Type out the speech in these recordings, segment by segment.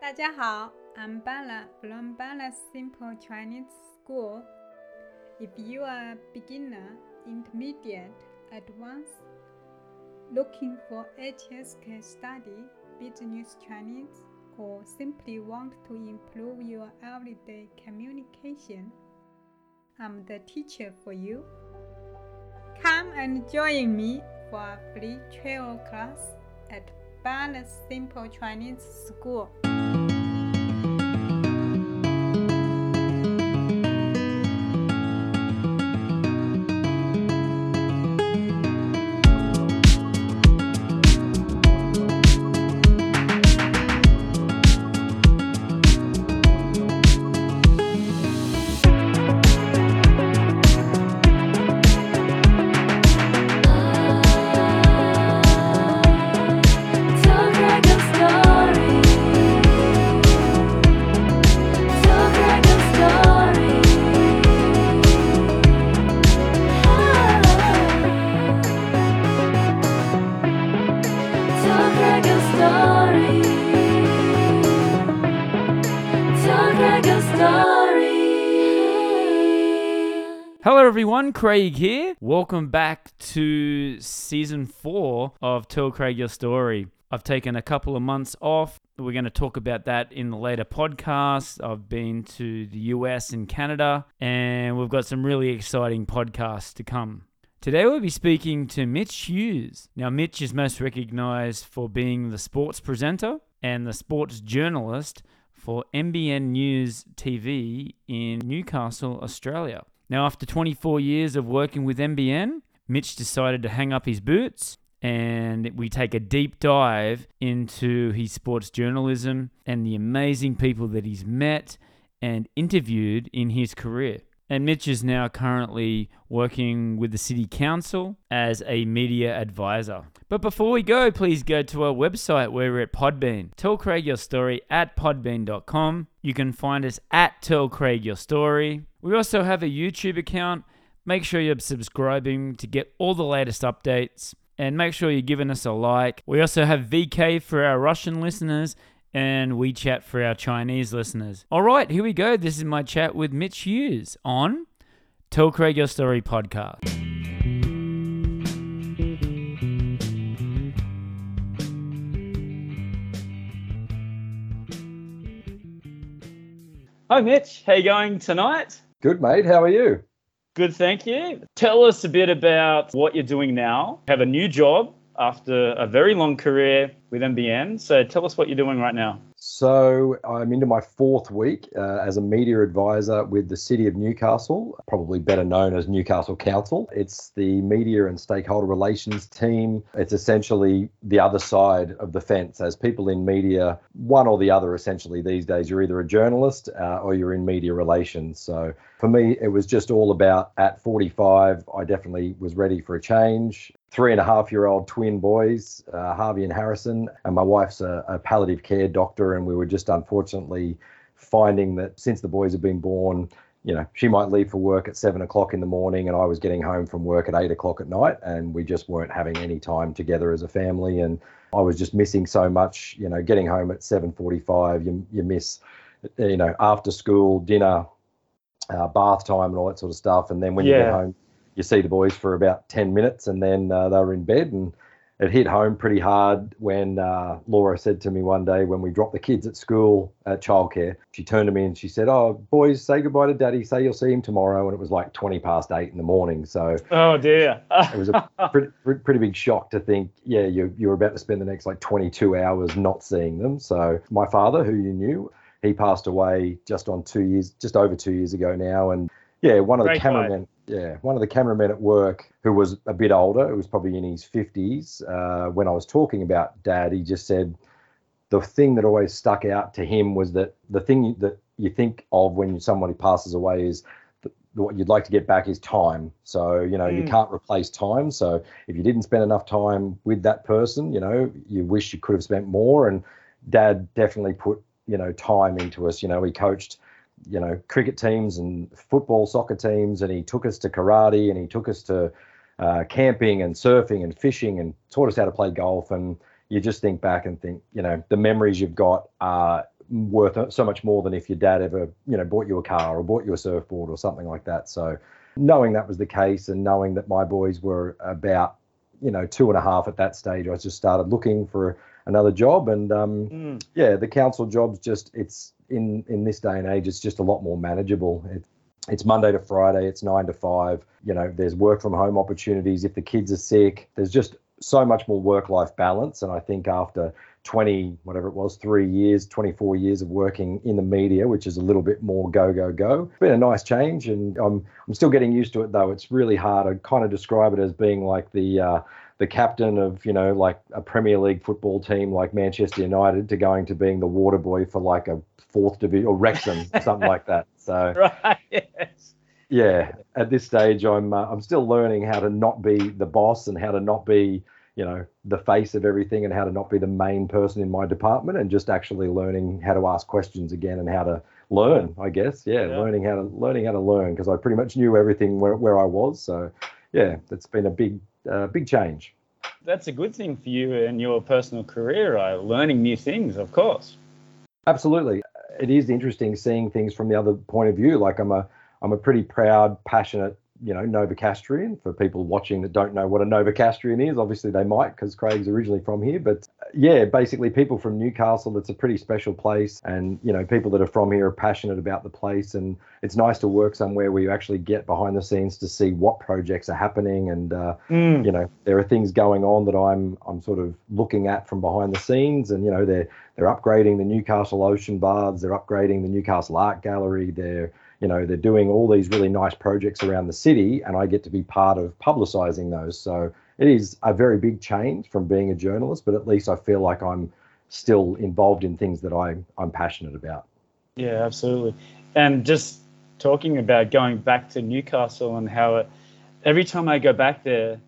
大家好，I'm Bala from Bala Simple Chinese School. If you are a beginner, intermediate, advanced, looking for HSK study, business Chinese, or simply want to improve your everyday communication, I'm the teacher for you. Come and join me for a free travel class at Balance Simple Chinese School. Craig here. Welcome back to season four of Tell Craig Your Story. I've taken a couple of months off. We're going to talk about that in the later podcast. I've been to the US and Canada, and we've got some really exciting podcasts to come. Today, we'll be speaking to Mitch Hughes. Now, Mitch is most recognized for being the sports presenter and the sports journalist for NBN News TV in Newcastle, Australia. Now, after 24 years of working with NBN, Mitch decided to hang up his boots and we take a deep dive into his sports journalism and the amazing people that he's met and interviewed in his career. And Mitch is now currently working with the City Council as a media advisor. But before we go, please go to our website where we're at Podbean. Tell Craig your story at podbean.com. You can find us at Tell Craig Your Story. We also have a YouTube account. Make sure you're subscribing to get all the latest updates. And make sure you're giving us a like. We also have VK for our Russian listeners and WeChat for our Chinese listeners. All right, here we go. This is my chat with Mitch Hughes on Tell Craig Your Story podcast. Hi, Mitch. How you going tonight? Good, mate. How are you? Good, thank you. Tell us a bit about what you're doing now. You have a new job after a very long career with NBN. So tell us what you're doing right now. So, I'm into my fourth week uh, as a media advisor with the City of Newcastle, probably better known as Newcastle Council. It's the media and stakeholder relations team. It's essentially the other side of the fence, as people in media, one or the other, essentially, these days, you're either a journalist uh, or you're in media relations. So, for me, it was just all about at 45, I definitely was ready for a change. Three and a half year old twin boys, uh, Harvey and Harrison, and my wife's a, a palliative care doctor. And we were just unfortunately finding that since the boys had been born, you know, she might leave for work at seven o'clock in the morning, and I was getting home from work at eight o'clock at night, and we just weren't having any time together as a family. And I was just missing so much, you know, getting home at 7:45, you you miss, you know, after school dinner, uh, bath time, and all that sort of stuff. And then when you get home, you see the boys for about 10 minutes, and then uh, they were in bed. And it hit home pretty hard when uh, Laura said to me one day when we dropped the kids at school at childcare, she turned to me and she said, "Oh, boys, say goodbye to Daddy. Say you'll see him tomorrow." And it was like 20 past eight in the morning, so Oh, dear. it was a pretty, pretty, big shock to think, yeah, you you're about to spend the next like 22 hours not seeing them. So my father, who you knew, he passed away just on two years, just over two years ago now, and yeah, one of the Great guy. cameramen, yeah, one of the cameramen at work who was a bit older, who was probably in his 50s, uh, when I was talking about dad, he just said the thing that always stuck out to him was that the thing that you think of when somebody passes away is what you'd like to get back is time. So, you know, you Mm. can't replace time. So if you didn't spend enough time with that person, you know, you wish you could have spent more. And dad definitely put, you know, time into us. You know, he coached, you know, cricket teams and football, soccer teams, and he took us to karate and he took us to uh, camping and surfing and fishing and taught us how to play golf. And you just think back and think, you know, the memories you've got are worth so much more than if your dad ever, you know, bought you a car or bought you a surfboard or something like that. So knowing that was the case and knowing that my boys were about, you know, two and a half at that stage, I just started looking for another job. And um, Mm. yeah, the council jobs just it's in in this day and age, it's just a lot more manageable. It, it's Monday to Friday, it's nine to five. You know, there's work from home opportunities if the kids are sick. There's just so much more work life balance. And I think after 20, whatever it was, three years, 24 years of working in the media, which is a little bit more go, go, go. Been a nice change. And I'm, I'm still getting used to it, though. It's really hard. I kind of describe it as being like the, uh, the captain of, you know, like a Premier League football team like Manchester United to going to being the water boy for like a fourth division or Wrexham, something like that. So, Right. Yes. yeah at this stage i'm uh, i'm still learning how to not be the boss and how to not be you know the face of everything and how to not be the main person in my department and just actually learning how to ask questions again and how to learn i guess yeah, Yeah. learning how to learning how to learn because i pretty much knew everything where, where i was so yeah it's been a big uh, big change That's a good thing for you and your personal career, right? Learning new things, of course. Absolutely. It is interesting seeing things from the other point of view. Like I'm a I'm a pretty proud, passionate, you know, Novocastrian. For people watching that don't know what a Novocastrian is, obviously they might because Craig's originally from here. But uh, yeah, basically people from Newcastle, it's a pretty special place. And, you know, people that are from here are passionate about the place. And it's nice to work somewhere where you actually get behind the scenes to see what projects are happening and uh, Mm. you know there are things going on that I'm I'm sort of looking at from behind the scenes and you know they're they're upgrading the Newcastle Ocean Baths they're upgrading the Newcastle Art Gallery they're you know they're doing all these really nice projects around the city and I get to be part of publicizing those so it is a very big change from being a journalist but at least I feel like I'm still involved in things that I I'm passionate about Yeah, absolutely. And just talking about going back to Newcastle and how it, every time I go back there,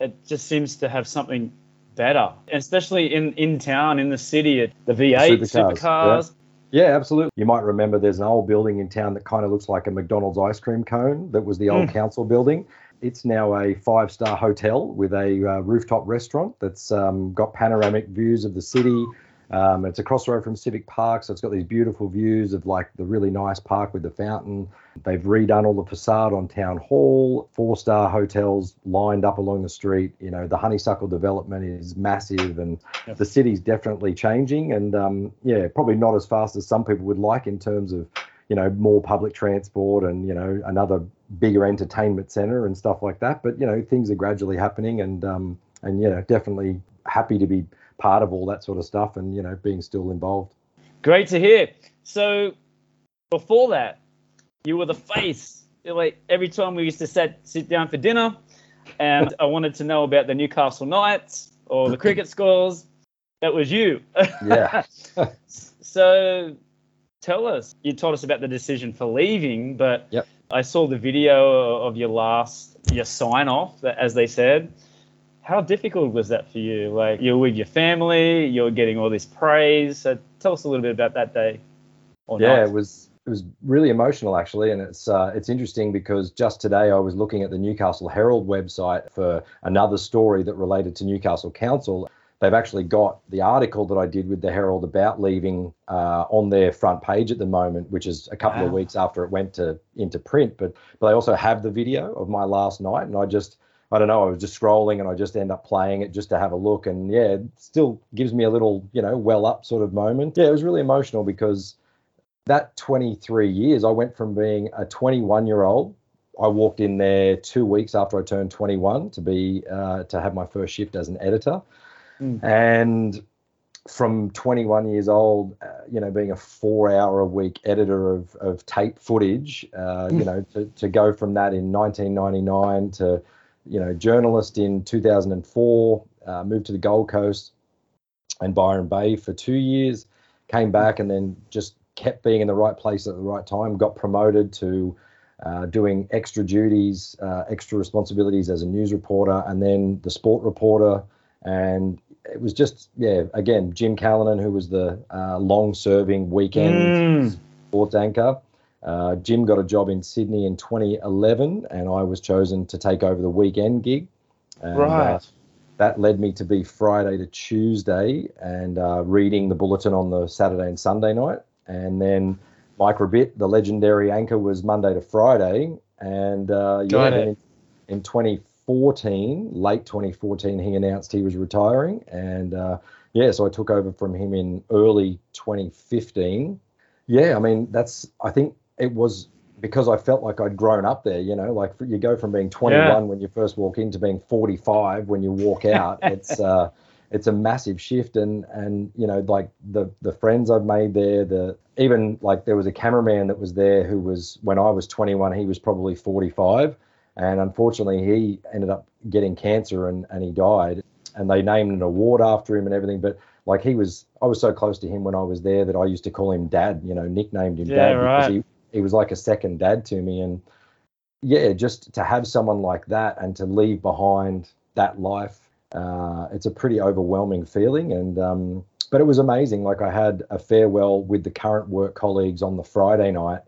it just seems to have something better, especially in, in town, in the city, it- the V8 supercars, supercars. Yeah, absolutely. You might remember there's an old building in town that kind of looks like a McDonald's ice cream cone that was the old council building. It's now a five star hotel with a uh, rooftop restaurant that's um, got panoramic views of the city. Um, it's across the road from Civic Park, so it's got these beautiful views of like the really nice park with the fountain. They've redone all the facade on Town Hall, four star hotels lined up along the street. You know, the honeysuckle development is massive and Yep. the city's definitely changing. And um, yeah, probably not as fast as some people would like in terms of, you know, more public transport and, you know, another bigger entertainment center and stuff like that. But, you know, things are gradually happening and, um, and, you know, definitely happy to be part of all that sort of stuff and, you know, being still involved. Great to hear. So before that, you were the face. Like every time we used to sit sit down for dinner, and I wanted to know about the Newcastle Knights or the cricket scores. That was you. Yeah. so tell us. You told us about the decision for leaving, but Yep. I saw the video of your last your sign off, that as they said. How difficult was that for you? Like you're with your family, you're getting all this praise. So tell us a little bit about that day. Or yeah, night. it was it was really emotional actually, and it's uh, it's interesting because just today I was looking at the Newcastle Herald website for another story that related to Newcastle Council. They've actually got the article that I did with the Herald about leaving uh, on their front page at the moment, which is a couple of weeks after it went to into print. But but they also have the video of my last night, and I just I don't know. I was just scrolling and I just end up playing it just to have a look. And yeah, it still gives me a little, you know, well up sort of moment. Yeah, it was really emotional because that 23 years, I went from being a 21 year old. I walked in there two weeks after I turned 21 to be uh, to have my first shift as an editor, Mm. and from 21 years old, uh, you know, being a four-hour a week editor of of tape footage, uh, you know, to, to go from that in 1999 to, you know, journalist in 2004, uh, moved to the Gold Coast and Byron Bay for two years, came back and then just kept being in the right place at the right time, got promoted to uh, doing extra duties, uh, extra responsibilities as a news reporter, and then the sport reporter. And it was just, yeah, again, Jim Callanan, who was the uh, long serving weekend Mm. sports anchor. Uh, Jim got a job in Sydney in 2011, and I was chosen to take over the weekend gig. And, uh, that led me to be Friday to Tuesday and uh, reading the bulletin on the Saturday and Sunday night. And then Mike Rabbit, the legendary anchor, was Monday to Friday. And uh, yeah, Got then it. in, in 2014, late 2014, he announced he was retiring. And uh, yeah, so I took over from him in early 2015. Yeah, I mean, that's, I think it was because I felt like I'd grown up there, you know, like you go from being 21 Yeah. when you first walk in to being 45 when you walk out. it's, uh, it's a massive shift and and you know like the the friends I've made there the even like there was a cameraman that was there who was when I was 21 he was probably 45 and unfortunately he ended up getting cancer and and he died and they named an award after him and everything but like he was I was so close to him when I was there that I used to call him dad you know nicknamed him Yeah, dad because he he was like a second dad to me. And yeah just to have someone like that and to leave behind that life uh, it's a pretty overwhelming feeling. And um, but it was amazing. Like i had a farewell with the current work colleagues on the friday night.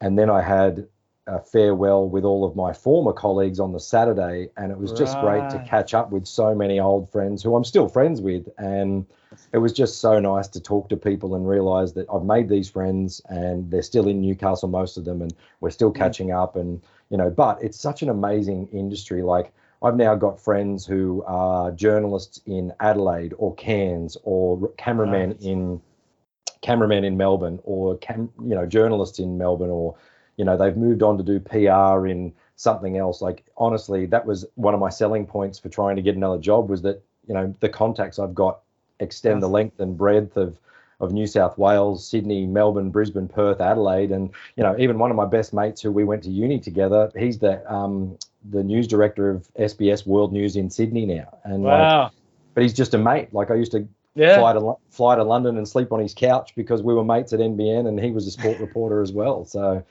And then i had a farewell with all of my former colleagues on the saturday and it was just great to catch up with so many old friends who i'm still friends with and it was just so nice to talk to people and realize that i've made these friends and they're still in newcastle most of them and we're still mm. catching up and you know but it's such an amazing industry. Like I've now got friends who are journalists in Adelaide or Cairns or cameramen Right. in cameramen in Melbourne or cam, you know journalists in Melbourne or you know they've moved on to do PR in something else like honestly that was one of my selling points for trying to get another job was that you know the contacts I've got extend the length and breadth of of New South Wales, Sydney, Melbourne, Brisbane, Perth, Adelaide, and you know even one of my best mates who we went to uni together. He's the um, the news director of SBS World News in Sydney now, and like, Wow. but he's just a mate. Like I used to Yeah. fly to fly to London and sleep on his couch because we were mates at NBN, and he was a sport reporter as well. So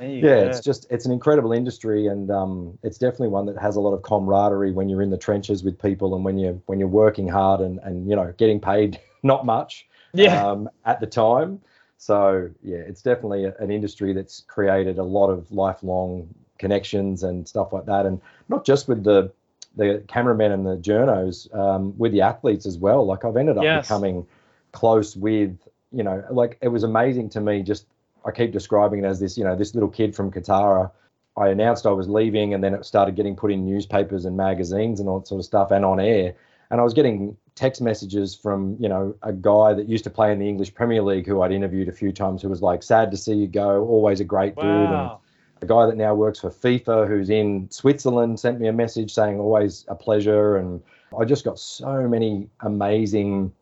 yeah, go. it's just it's an incredible industry, and um, it's definitely one that has a lot of camaraderie when you're in the trenches with people, and when you're when you're working hard and and you know getting paid not much yeah. um, at the time. So yeah, it's definitely a- an industry that's created a lot of lifelong connections and stuff like that, and not just with the the cameramen and the journos, um, with the athletes as well. Like I've ended up Yes. becoming close with, you know, like it was amazing to me. Just I keep describing it as this, you know, this little kid from Kotara. I announced I was leaving, and then it started getting put in newspapers and magazines and all that sort of stuff, and on air. And I was getting text messages from, you know, a guy that used to play in the English Premier League who I'd interviewed a few times, who was like, "Sad to see you go. Always a great dude." And Wow. a guy that now works for FIFA who's in Switzerland sent me a message saying always a pleasure and I just got so many amazing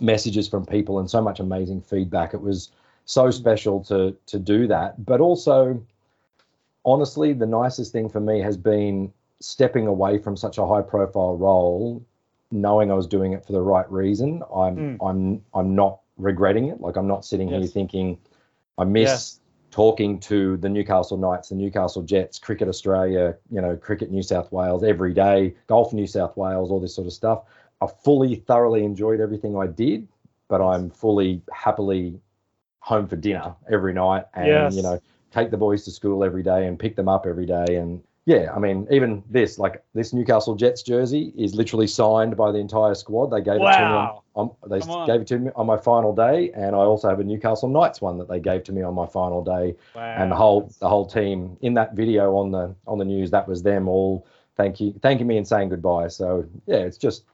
messages from people and so much amazing feedback it was so special to to do that but also honestly the nicest thing for me has been stepping away from such a high profile role knowing I was doing it for the right reason I'm Mm. I'm I'm not regretting it like I'm not sitting here thinking I miss Yes. talking to the Newcastle Knights, the Newcastle Jets, Cricket Australia, you know, Cricket New South Wales every day, Golf New South Wales, all this sort of stuff. I fully, thoroughly enjoyed everything I did, but I'm fully, happily home for dinner every night and, Yes. you know, take the boys to school every day and pick them up every day. And yeah, I mean, even this, like this Newcastle Jets jersey is literally signed by the entire squad. They gave it to me on, Wow. on they on. gave it to me on my final day, and I also have a Newcastle Knights one that they gave to me on my final day Wow. and the whole the whole team in that video on the on the news that was them all thank you thanking me and saying goodbye so yeah it's just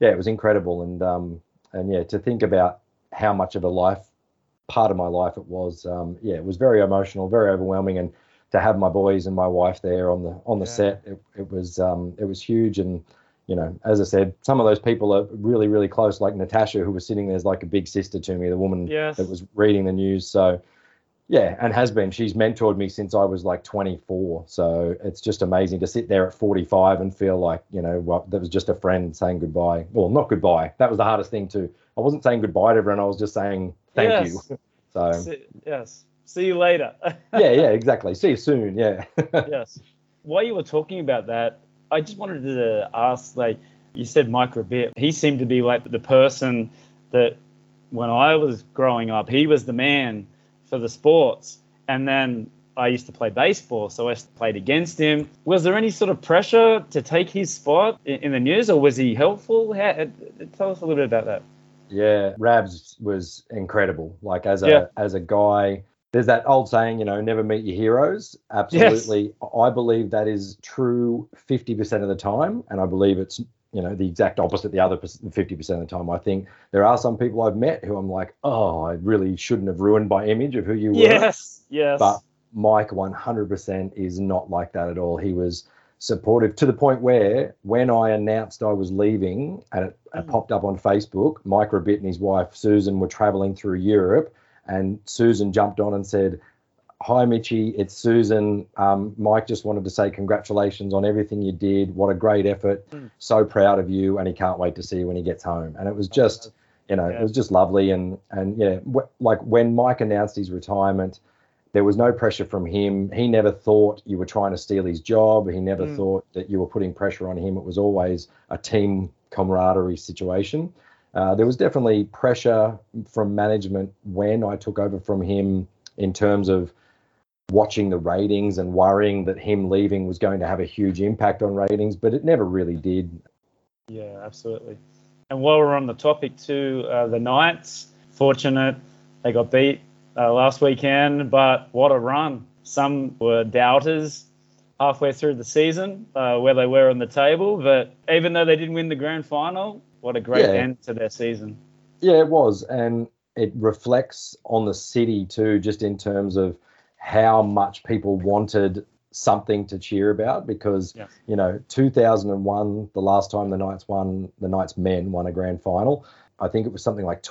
yeah it was incredible and um and yeah to think about how much of a life part of my life it was um yeah it was very emotional very overwhelming and to have my boys and my wife there on the on the Yeah. set it, it was um it was huge and you know as i said some of those people are really really close like natasha who was sitting there as like a big sister to me the woman Yes. that was reading the news so yeah, and has been. She's mentored me since I was like 24. So it's just amazing to sit there at 45 and feel like, you know, what that was just a friend saying goodbye. Well, not goodbye. That was the hardest thing too. I wasn't saying goodbye to everyone. I was just saying thank Yes. you. So See- yes. See you later. yeah, yeah, exactly. See you soon. Yeah. yes. While you were talking about that, I just wanted to ask, like you said, Mike Rabbit. He seemed to be like the person that, when I was growing up, he was the man for the sports, and then I used to play baseball, so I played against him. Was there any sort of pressure to take his spot in, in the news, or was he helpful? How, tell us a little bit about that. Yeah, Rabs was incredible. Like as a Yeah. as a guy, there's that old saying, you know, never meet your heroes. Absolutely, I believe that is true 50% of the time, and I believe it's you know the exact opposite the other 50% of the time. I think there are some people I've met who I'm like, oh, I really shouldn't have ruined my image of who you were. Yes, yes. But Mike 100% is not like that at all. He was supportive to the point where when I announced I was leaving and it, it Mm. popped up on Facebook, Mike Rabbit and his wife Susan were traveling through Europe and Susan jumped on and said, Hi, Mitchy, it's Susan. Um, Mike just wanted to say congratulations on everything you did. What a great effort. Mm. So proud of you. And he can't wait to see you when he gets home. And it was just, you know, Yeah. it was just lovely. And, and yeah, w- like when Mike announced his retirement, there was no pressure from him. He never thought you were trying to steal his job. He never Mm. thought that you were putting pressure on him. It was always a team camaraderie situation. Uh, there was definitely pressure from management when I took over from him in terms of watching the ratings and worrying that him leaving was going to have a huge impact on ratings, but it never really did. Yeah, absolutely. And while we're on the topic too, uh, the Knights, fortunate they got beat uh, last weekend, but what a run. Some were doubters halfway through the season uh, where they were on the table, but even though they didn't win the grand final, what a great Yeah. end to their season. Yeah, it was. And it reflects on the city too, just in terms of how much people wanted something to cheer about because, Yeah. you know, 2001, the last time the Knights won, the Knights men won a grand final. I think it was something like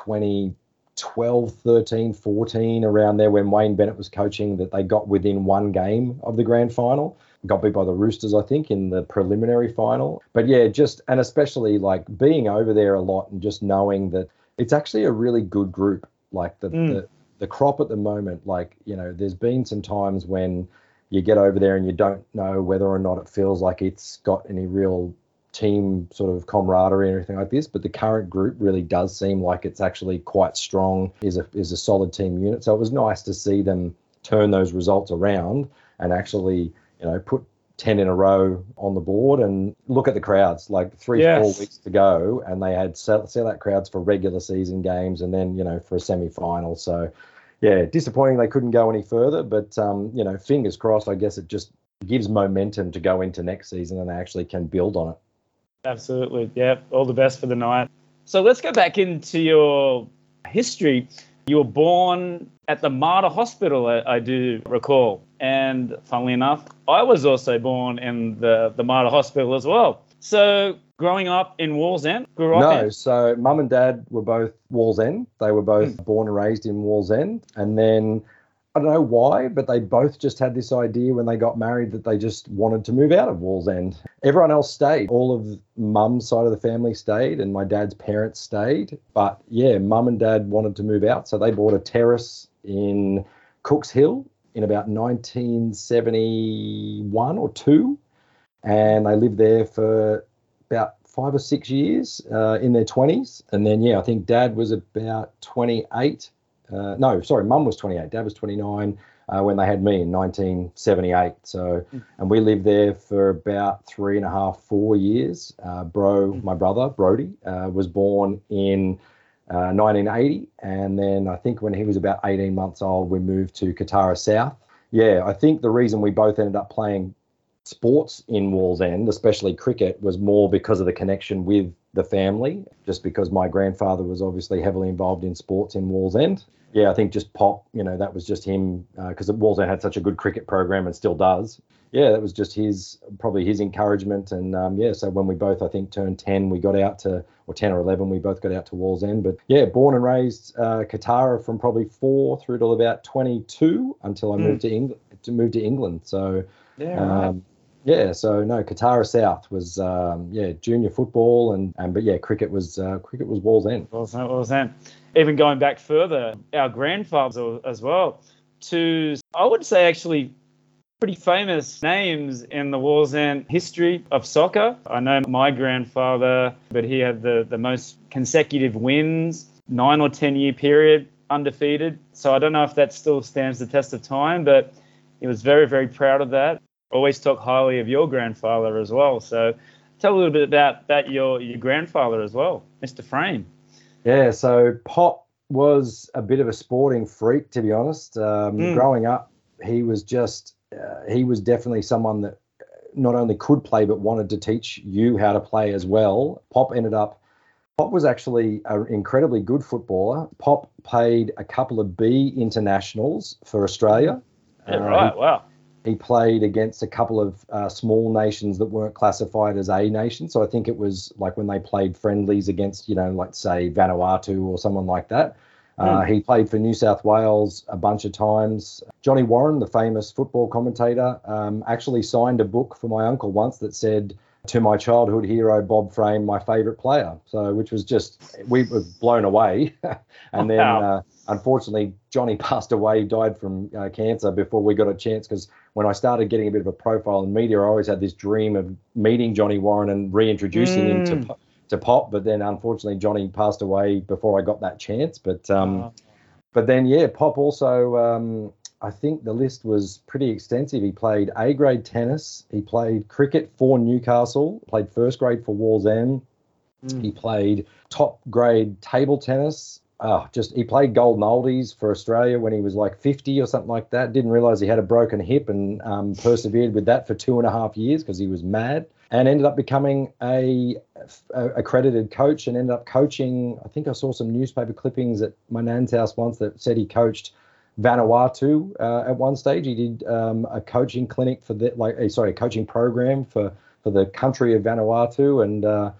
2012, 13, 14, around there when Wayne Bennett was coaching that they got within one game of the grand final. Got beat by the Roosters, I think, in the preliminary final. But yeah, just, and especially like being over there a lot and just knowing that it's actually a really good group. Like the, Mm. the the crop at the moment, like you know, there's been some times when you get over there and you don't know whether or not it feels like it's got any real team sort of camaraderie or anything like this. But the current group really does seem like it's actually quite strong. is a is a solid team unit. So it was nice to see them turn those results around and actually you know put 10 in a row on the board and look at the crowds like three Yes. four weeks to go and they had sell, sellout crowds for regular season games and then you know for a semi-final so yeah disappointing they couldn't go any further but um you know fingers crossed i guess it just gives momentum to go into next season and they actually can build on it Absolutely. Yeah. All the best for the night. So let's go back into your history. You were born at the Mater Hospital, I, I do recall. And funnily enough, I was also born in the, the Mater Hospital as well. So growing up in Wallsend, grew up No, in. so mum and dad were both Wallsend. They were both Hmm. born and raised in Wallsend. And then I don't know why, but they both just had this idea when they got married that they just wanted to move out of Wallsend. Everyone else stayed. All of mum's side of the family stayed, and my dad's parents stayed. But yeah, mum and dad wanted to move out. So they bought a terrace in Cooks Hill in about 1971 or two. And they lived there for about five or six years uh, in their 20s. And then, yeah, I think dad was about 28. Uh, no, sorry, mum was 28. Dad was 29 uh, when they had me in 1978. So, and we lived there for about three and a half, four years. Uh, bro, my brother, Brody, uh, was born in uh, 1980. And then I think when he was about 18 months old, we moved to Kotara South. Yeah, I think the reason we both ended up playing sports in Wallsend, especially cricket, was more because of the connection with the family, just because my grandfather was obviously heavily involved in sports in Wallsend. Yeah, I think just Pop, you know, that was just him because Wallsend had such a good cricket program and still does. Yeah, that was just his, probably his encouragement. And um, yeah, so when we both, I think, turned 10, we got out to, or 10 or 11, we both got out to Wallsend. But yeah, born and raised uh, Kotara from probably four through till about 22 until I Mm. moved to England. To move to England, so Yeah, um, yeah, so no, Kotara South was um, yeah junior football and, and but yeah cricket was uh, cricket was Wallsend. That? What was that? Even going back further, our grandfathers as well, to I would say actually pretty famous names in the Wallsend history of soccer. I know my grandfather, but he had the, the most consecutive wins, nine or ten year period undefeated. So I don't know if that still stands the test of time, but he was very, very proud of that. Always talk highly of your grandfather as well. So tell a little bit about that your your grandfather as well, Mr. Frame. Yeah, so Pop was a bit of a sporting freak, to be honest. Um, Mm. Growing up, he was just, uh, he was definitely someone that not only could play, but wanted to teach you how to play as well. Pop ended up, Pop was actually an incredibly good footballer. Pop played a couple of B internationals for Australia. Yeah, Uh, right. Wow. He played against a couple of uh, small nations that weren't classified as A nations. So I think it was like when they played friendlies against, you know, like say Vanuatu or someone like that. Uh, he played for New South Wales a bunch of times. Johnny Warren, the famous football commentator, um, actually signed a book for my uncle once that said, to my childhood hero Bob Frame, my favourite player. So, which was just we were blown away. and then, Wow. uh, unfortunately, Johnny passed away, died from uh, cancer before we got a chance. Because when I started getting a bit of a profile in media, I always had this dream of meeting Johnny Warren and reintroducing him to Mm. to pop. But then, unfortunately, Johnny passed away before I got that chance. But um, Uh, but then, yeah, Pop also, um, I think the list was pretty extensive. He played A grade tennis, he played cricket for Newcastle, played first grade for Wallsend, mm. he played top grade table tennis. Oh, just he played golden oldies for Australia when he was like 50 or something like that. Didn't realize he had a broken hip and um, persevered with that for two and a half years because he was mad and ended up becoming a, a accredited coach and ended up coaching. I think I saw some newspaper clippings at my nan's house once that said he coached Vanuatu uh, at one stage. He did um, a coaching clinic for the like, eh, sorry, a coaching program for for the country of Vanuatu, and uh,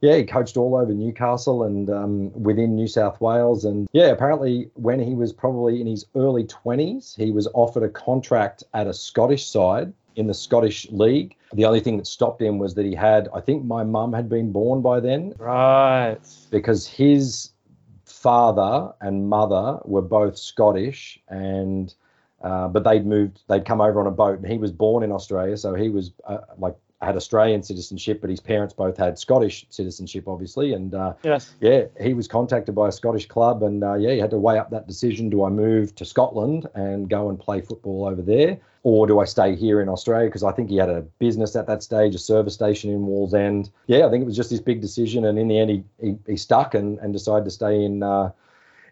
yeah, he coached all over Newcastle and um, within New South Wales. And yeah, apparently when he was probably in his early 20s, he was offered a contract at a Scottish side in the Scottish League. The only thing that stopped him was that he had, I think my mum had been born by then Right. because his father and mother were both Scottish and uh, but they'd moved they'd come over on a boat and he was born in Australia so he was uh, like had Australian citizenship but his parents both had Scottish citizenship obviously and uh, Yes. yeah he was contacted by a Scottish club and uh, yeah he had to weigh up that decision do I move to Scotland and go and play football over there or do I stay here in Australia? Because I think he had a business at that stage, a service station in Wallsend. Yeah, I think it was just this big decision, and in the end, he he, he stuck and, and decided to stay in uh,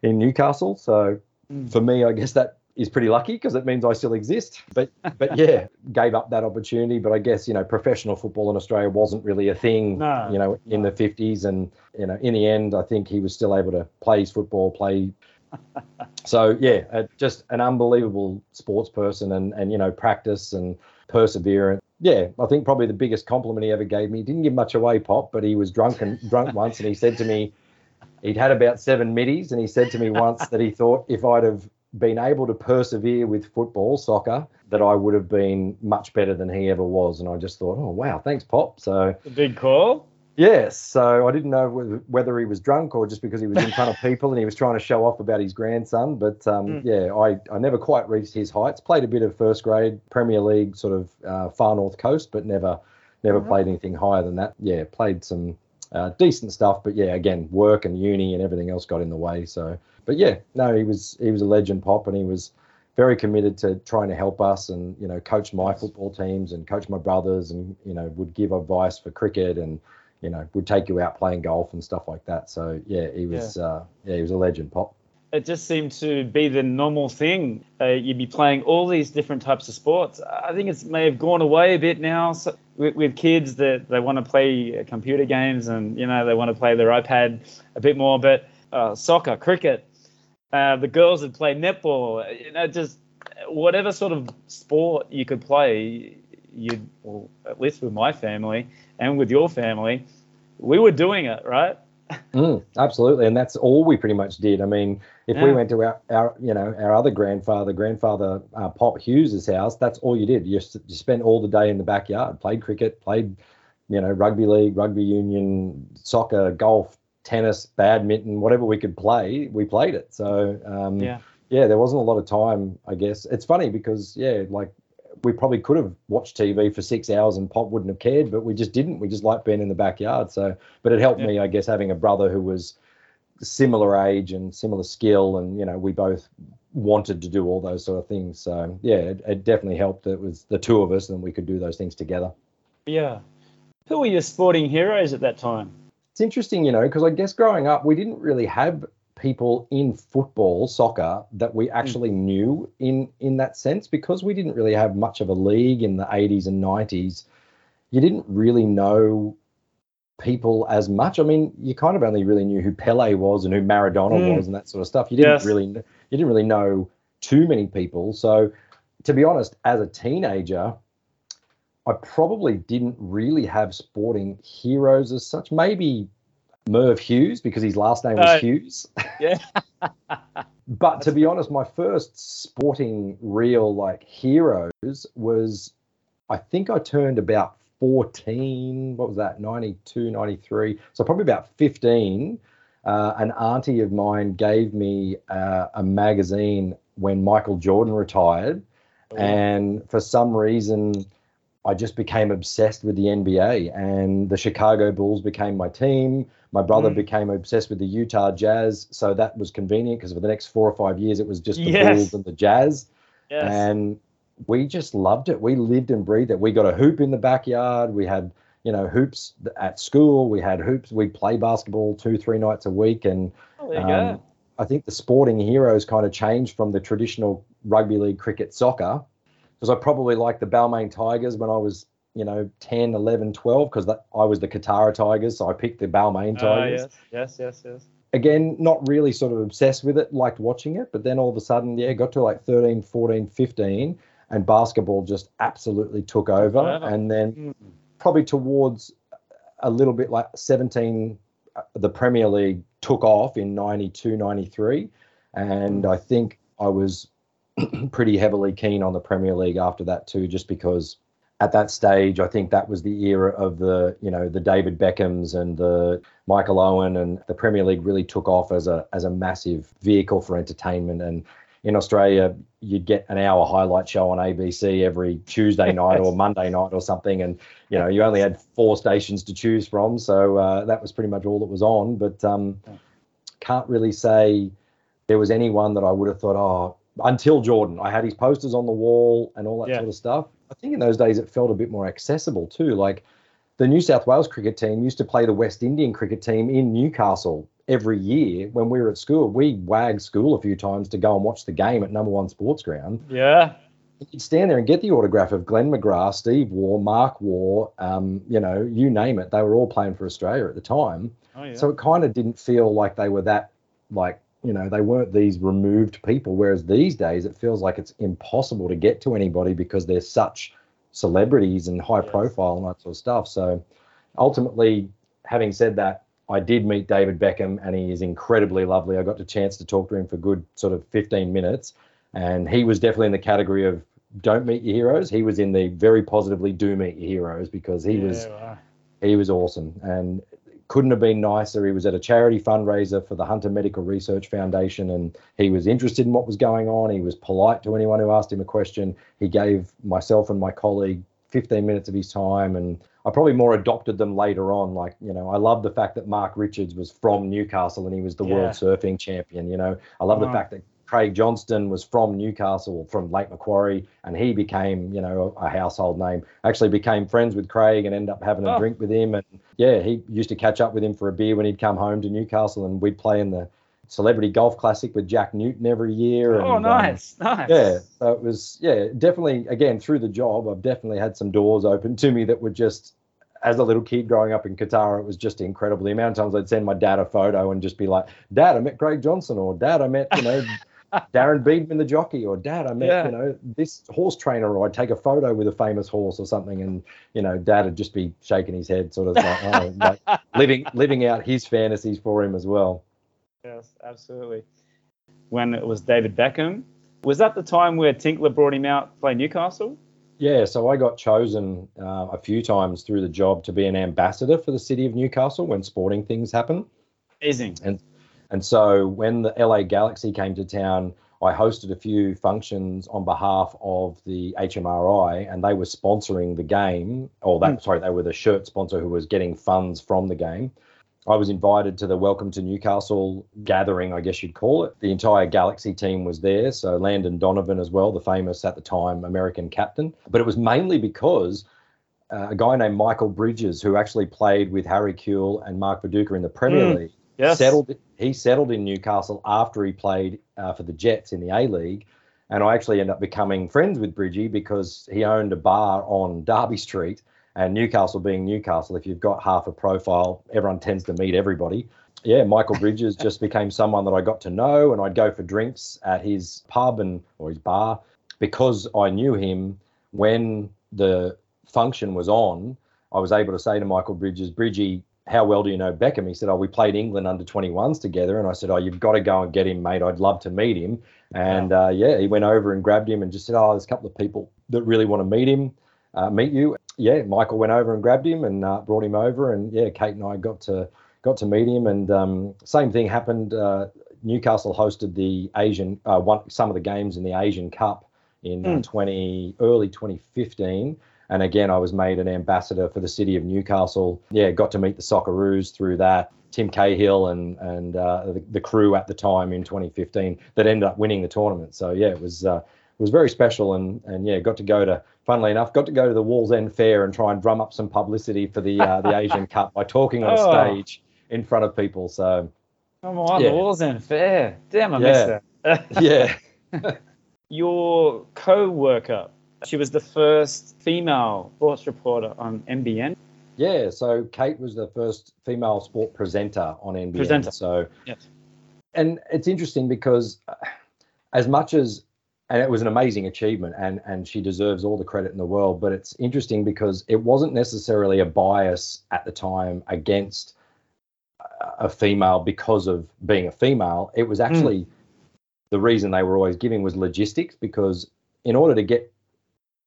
in Newcastle. So Mm. for me, I guess that is pretty lucky because it means I still exist. But but yeah, gave up that opportunity. But I guess you know professional football in Australia wasn't really a thing. No, you know, in the fifties, and you know, in the end, I think he was still able to play his football, play so yeah, uh, just an unbelievable sports person, and and you know practice and perseverance. Yeah, I think probably the biggest compliment he ever gave me. He didn't give much away, Pop, but he was drunk and drunk once, and he said to me, he'd had about seven middies, and he said to me once that he thought if I'd have been able to persevere with football, soccer, that I would have been much better than he ever was. And I just thought, oh wow, thanks, Pop. So A big call. Yes, so I didn't know whether, he was drunk or just because he was in front of people and he was trying to show off about his grandson. But um, Mm. yeah, I, I never quite reached his heights. Played a bit of first grade Premier League, sort of uh, far north coast, but never never Alright. played anything higher than that. Yeah, played some uh, decent stuff, but yeah, again, work and uni and everything else got in the way. So, but yeah, no, he was he was a legend, Pop, and he was very committed to trying to help us and you know coach my football teams and coach my brothers and you know would give advice for cricket and you know would take you out playing golf and stuff like that so yeah he was uh yeah he was a legend pop It just seemed to be the normal thing. Uh, you'd be playing all these different types of sports. I think it may have gone away a bit now so, with, with kids that they want to play uh, computer games and you know they want to play their iPad a bit more. But uh, soccer, cricket, uh, the girls that play netball, you know, just whatever sort of sport you could play, you well, at least with my family and with your family, we were doing it, right? Mm, absolutely, and that's all we pretty much did. I mean, if we went to our, our, you know, our other grandfather, grandfather uh, Pop Hughes's house, that's all you did. You, you spent all the day in the backyard, played cricket, played, you know, rugby league, rugby union, soccer, golf, tennis, badminton, whatever we could play, we played it. So um, Yeah. yeah, there wasn't a lot of time. I guess it's funny because yeah, like we probably could have watched TV for six hours and Pop wouldn't have cared, but we just didn't. We just liked being in the backyard. So, but it helped Yeah. me, I guess, having a brother who was similar age and similar skill, and you know, we both wanted to do all those sort of things. So yeah, it, it definitely helped that it was the two of us and we could do those things together. Yeah. Who were your sporting heroes at that time? It's interesting, you know, because I guess growing up we didn't really have people in football, soccer that we actually knew in in that sense because we didn't really have much of a league in the 80s and 90s. You didn't really know people as much. I mean, you kind of only really knew who Pele was and who Maradona Mm. was and that sort of stuff. You didn't Yes. really you didn't really know too many people. So, to be honest, as a teenager, I probably didn't really have sporting heroes as such. Maybe Merv Hughes because his last name was Oh. Hughes. Yeah. But to be honest, my first sporting real like heroes was I think I turned about 14, what was that, 92, 93. So probably about 15. Uh, an auntie of mine gave me uh, a magazine when Michael Jordan retired. And for some reason, I just became obsessed with the NBA, and the Chicago Bulls became my team. My brother Mm. became obsessed with the Utah Jazz, so that was convenient because for the next four or five years, it was just the Yes. Bulls and the Jazz, Yes. and we just loved it. We lived and breathed it. We got a hoop in the backyard. We had, you know, hoops at school. We had hoops. We'd play basketball two, three nights a week, and oh, there you um, go. I think the sporting heroes kind of changed from the traditional rugby league, cricket, soccer, because I probably liked the Balmain Tigers when I was, you know, 10, 11, 12, because I was the Kotara Tigers, so I picked the Balmain Ah, Tigers. yes, yes, yes, yes. Again, not really sort of obsessed with it, liked watching it, but then all of a sudden, yeah, got to like 13, 14, 15, and basketball just absolutely took over. And then Mm. probably towards a little bit like 17 uh, the premier league took off in 92 93 and i think i was pretty heavily keen on the premier league after that too just because at that stage i think that was the era of the you know the david beckhams and the michael owen and the premier league really took off as a as a massive vehicle for entertainment. And in australia you'd get an hour highlight show on abc every tuesday night or monday night or something and you know you only had four stations to choose from. So uh, that was pretty much all that was on. But um, can't really say there was anyone that i would have thought oh until jordan i had his posters on the wall and all that Yeah. sort of stuff i think in those days it felt a bit more accessible too like the new south wales cricket team used to play the west indian cricket team in newcastle every year when we were at school we wagged school a few times to go and watch the game at number one sports ground Yeah. you'd stand there and get the autograph of Glenn McGrath, Steve Waugh, Mark Waugh, um, you know, you name it. They were all playing for Australia at the time. Oh, yeah. So it kind of didn't feel like they were that, like, you know, they weren't these removed people. Whereas these days it feels like it's impossible to get to anybody because they're such celebrities and high Yes. profile and that sort of stuff. So ultimately, having said that, I did meet David Beckham and he is incredibly lovely. I got the chance to talk to him for good sort of 15 minutes and he was definitely in the category of don't meet your heroes. He was in the very positively do meet your heroes because he was wow. he was awesome and couldn't have been nicer. He was at a charity fundraiser for the Hunter Medical Research Foundation and he was interested in what was going on. He was polite to anyone who asked him a question. He gave myself and my colleague 15 minutes of his time and I probably more adopted them later on. Like, you know, I love the fact that Mark Richards was from Newcastle and he was the Yeah. world surfing champion. You know, I love the fact that Craig Johnston was from Newcastle, from Lake Macquarie, and he became, you know, a household name. Actually became friends with Craig and ended up having a Oh. drink with him. And yeah, he used to catch up with him for a beer when he'd come home to Newcastle, and we'd play in the Celebrity Golf Classic with Jack Newton every year. And, Oh, um, nice, nice. yeah, so it was yeah, definitely again through the job, I've definitely had some doors open to me that were just as a little kid growing up in Kotara, it was just incredible. The amount of times I'd send my dad a photo and just be like, Dad, I met Craig Johnston, or Dad, I met, you know, Darren Beadman, the jockey, or Dad, I met, Yeah. you know, this horse trainer, or I'd take a photo with a famous horse or something, and you know, Dad would just be shaking his head, sort of like, oh, like living living out his fantasies for him as well. Yes, absolutely. When it was David Beckham, was that the time where Tinkler brought him out to play Newcastle? Yeah, so I got chosen uh, a few times through the job to be an ambassador for the city of Newcastle when sporting things happen. Amazing. And so when the LA Galaxy came to town, I hosted a few functions on behalf of the HMRI, and they were sponsoring the game. Or that, sorry, they were the shirt sponsor who was getting funds from the game. I was invited to the Welcome to Newcastle gathering, I guess you'd call it. The entire Galaxy team was there, so Landon Donovan as well, the famous at the time American captain. But it was mainly because uh, a guy named Michael Bridges, who actually played with Harry Kewell and Mark Viduka in the Premier Mm, League, Yes. settled. He settled in Newcastle after he played uh, for the Jets in the A League, and I actually ended up becoming friends with Bridgie because he owned a bar on Derby Street. And Newcastle being Newcastle, if you've got half a profile, everyone tends to meet everybody. Yeah, Michael Bridges just became someone that I got to know, and I'd go for drinks at his pub and or his bar because I knew him. When the function was on, I was able to say to Michael Bridges, Bridgie, how well do you know Beckham? He said, Oh, we played England under 21s together. And I said, Oh, you've got to go and get him, mate. I'd love to meet him. And uh, yeah, he went over and grabbed him and just said, Oh, there's a couple of people that really want to meet him, uh, meet you. Yeah, Michael went over and grabbed him and uh, brought him over. And yeah, Kate and I got to got to meet him. And um, same thing happened. Uh, Newcastle hosted the Asian uh, one some of the games in the Asian Cup in Mm. 20 early 2015 and again I was made an ambassador for the city of Newcastle yeah got to meet the Socceroos through that Tim Cahill and and uh, the, the crew at the time in 2015 that ended up winning the tournament so yeah it was uh, it was very special and and yeah got to go to funnily enough got to go to the Wallsend Fair and try and drum up some publicity for the uh, the Asian Cup by talking on Oh. a stage in front of people so Come on, Yeah. the Wallsend fair. Damn, I Yeah. missed that. yeah Your co-worker, she was the first female sports reporter on NBN. Yeah, so Kate was the first female sport presenter on NBN. Presenter. So, Yes. and it's interesting because uh, as much as and it was an amazing achievement and and she deserves all the credit in the world but it's interesting because it wasn't necessarily a bias at the time against a- a female because of being a female it was actually the reason they were always giving was logistics because in order to get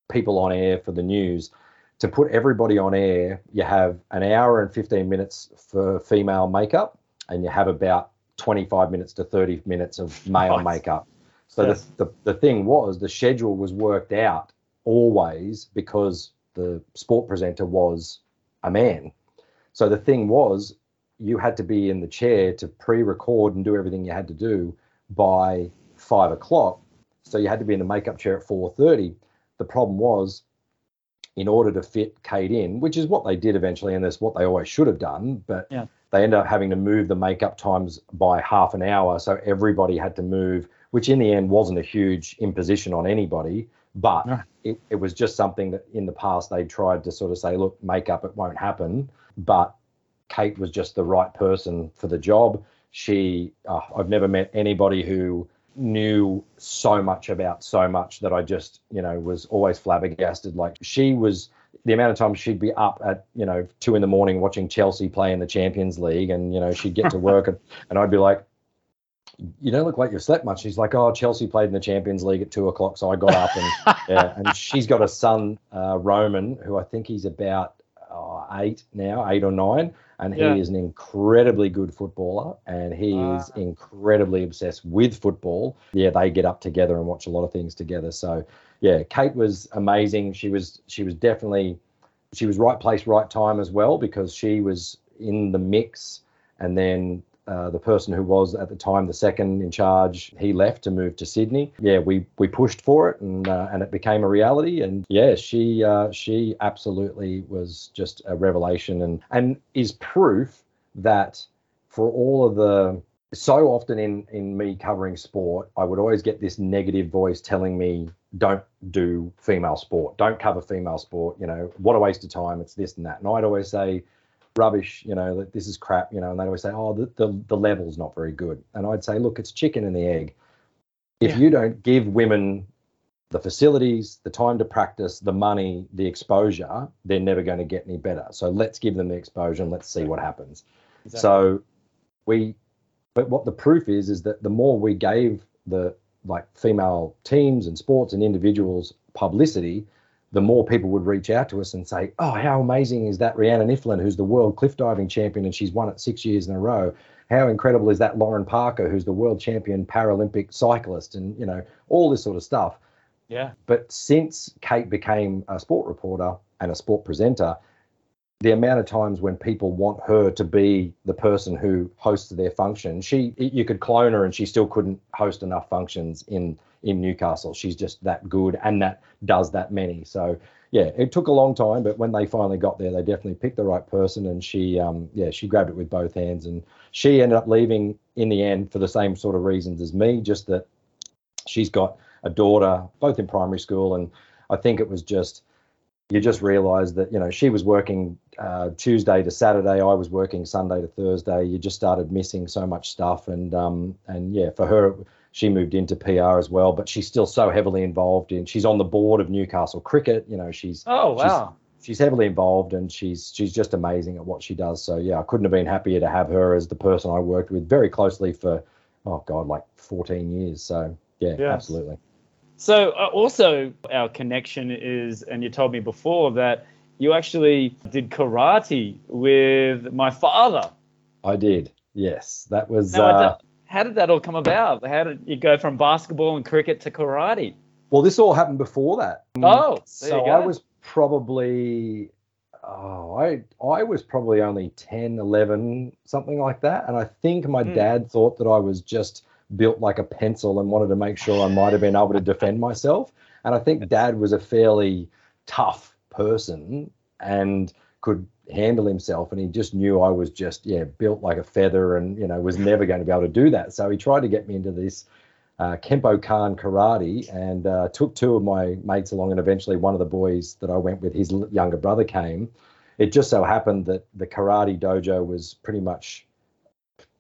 people on air for the news to put everybody on air you have an hour and 15 minutes for female makeup and you have about 25 minutes to 30 minutes of male Right. makeup so Yes. the, the, the thing was the schedule was worked out always because the sport presenter was a man so the thing was you had to be in the chair to pre-record and do everything you had to do by five o'clock so you had to be in the makeup chair at 4.30 the problem was in order to fit Kate in, which is what they did eventually, and that's what they always should have done. But Yeah. they ended up having to move the makeup times by half an hour, so everybody had to move, which in the end wasn't a huge imposition on anybody, but No. it, it was just something that in the past they tried to sort of say, look, makeup, it won't happen. But Kate was just the right person for the job. She, uh, I've never met anybody who knew so much about so much that I just, you know, was always flabbergasted. Like she was the amount of time she'd be up at, you know, two in the morning watching Chelsea play in the Champions League and, you know, she'd get to work and, and I'd be like, you don't look like you've slept much. She's like, oh, Chelsea played in the Champions League at two o'clock. So I got up and, yeah, and she's got a son, uh, Roman, who I think he's about eight now, eight or nine. And he Yeah. is an incredibly good footballer and he is Ah. incredibly obsessed with football. Yeah, they get up together and watch a lot of things together. So yeah, Kate was amazing. She was she was definitely she was right place, right time as well because she was in the mix and then uh, the person who was at the time the second in charge, he left to move to Sydney. Yeah, we we pushed for it, and uh, and it became a reality. And yeah, she uh, she absolutely was just a revelation, and and is proof that for all of the so often in in me covering sport, I would always get this negative voice telling me, "Don't do female sport. Don't cover female sport. You know, what a waste of time. It's this and that." And I'd always say, rubbish, you know, that this is crap, you know, and they'd always say, oh, the, the, the level's not very good. And I'd say, look, it's chicken and the egg. If Yeah. you don't give women the facilities, the time to practice, the money, the exposure, they're never going to get any better. So let's give them the exposure and let's see what happens. So we, but what the proof is, is that the more we gave the like female teams and sports and individuals publicity, the more people would reach out to us and say, "Oh, how amazing is that Rhiannon Iffland, who's the world cliff diving champion and she's won it six years in a row? How incredible is that Lauren Parker, who's the world champion Paralympic cyclist, and you know all this sort of stuff." yeah. But since Kate became a sport reporter and a sport presenter, the amount of times when people want her to be the person who hosts their function, she you could clone her and she still couldn't host enough functions in in Newcastle. She's just that good and that does that many. So yeah, it took a long time, but when they finally got there, they definitely picked the right person, and she um yeah she grabbed it with both hands, and she ended up leaving in the end for the same sort of reasons as me, just that she's got a daughter both in primary school, and I think it was just you just realised that you know she was working uh, Tuesday to Saturday, I was working Sunday to Thursday. You just started missing so much stuff, and um, and yeah, for her, she moved into PR as well, but she's still so heavily involved in. She's on the board of Newcastle Cricket. You know, she's Oh wow. she's heavily involved, and she's she's just amazing at what she does. So yeah, I couldn't have been happier to have her as the person I worked with very closely for oh god, like 14 years. So yeah, Yes. absolutely. So uh, also our connection is, and you told me before that you actually did karate with my father. I did. Yes, that was. Now, uh, how did that all come about? How did you go from basketball and cricket to karate? Well, this all happened before that. Oh, so. I was probably, oh, I I was probably only 10, 11, something like that. And I think my Hmm. dad thought that I was just built like a pencil and wanted to make sure I might have been able to defend myself. And I think dad was a fairly tough person and could handle himself and he just knew I was just yeah built like a feather and you know was never going to be able to do that so he tried to get me into this uh, Kempokan karate and uh, took two of my mates along and eventually one of the boys that I went with his younger brother came it just so happened that the karate dojo was pretty much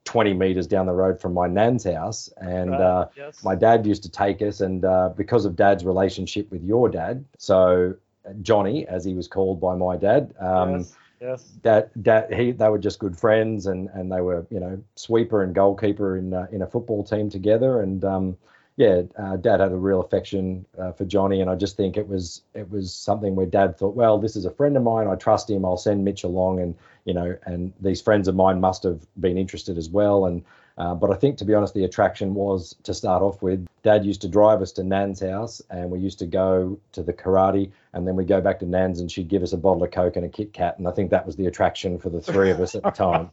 20 meters down the road from my nan's house and Right, uh, yes. my dad used to take us and uh, because of dad's relationship with your dad so johnny as he was called by my dad um, yes, yes. that that he they were just good friends and and they were you know sweeper and goalkeeper in uh, in a football team together. And um yeah uh, dad had a real affection uh, for Johnny. And I just think it was it was something where dad thought well this is a friend of mine. I trust him. I'll send Mitch along. And you know and these friends of mine must have been interested as well. And uh, but I think, to be honest, the attraction was to start off with. Dad used to drive us to Nan's house, and we used to go to the karate, and then we go back to Nan's, and she'd give us a bottle of Coke and a Kit Kat, and I think that was the attraction for the three of us at the time.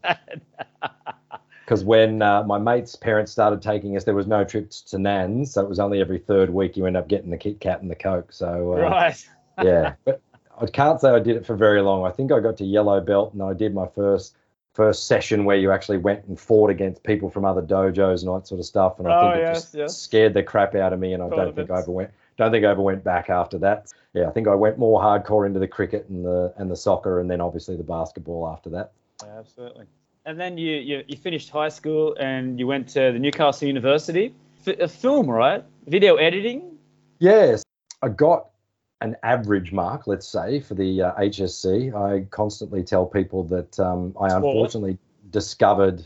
Because when uh, my mate's parents started taking us, there was no trips to Nan's, so it was only every third week you end up getting the Kit Kat and the Coke. So uh, right. yeah, but I can't say I did it for very long. I think I got to yellow belt, and I did my first first session where you actually went and fought against people from other dojos and all that sort of stuff. And I Oh, think it yes, just yes. scared the crap out of me, and I don't think I ever went. Don't think I ever went back after that. Yeah, I think I went more hardcore into the cricket and the and the soccer, and then obviously the basketball after that. Yeah, Absolutely. And then you, you you finished high school and you went to the Newcastle University. F- a film, right? Video editing. Yes, I got an average mark, let's say, for the uh, HSC. I constantly tell people that um, I Sport. unfortunately discovered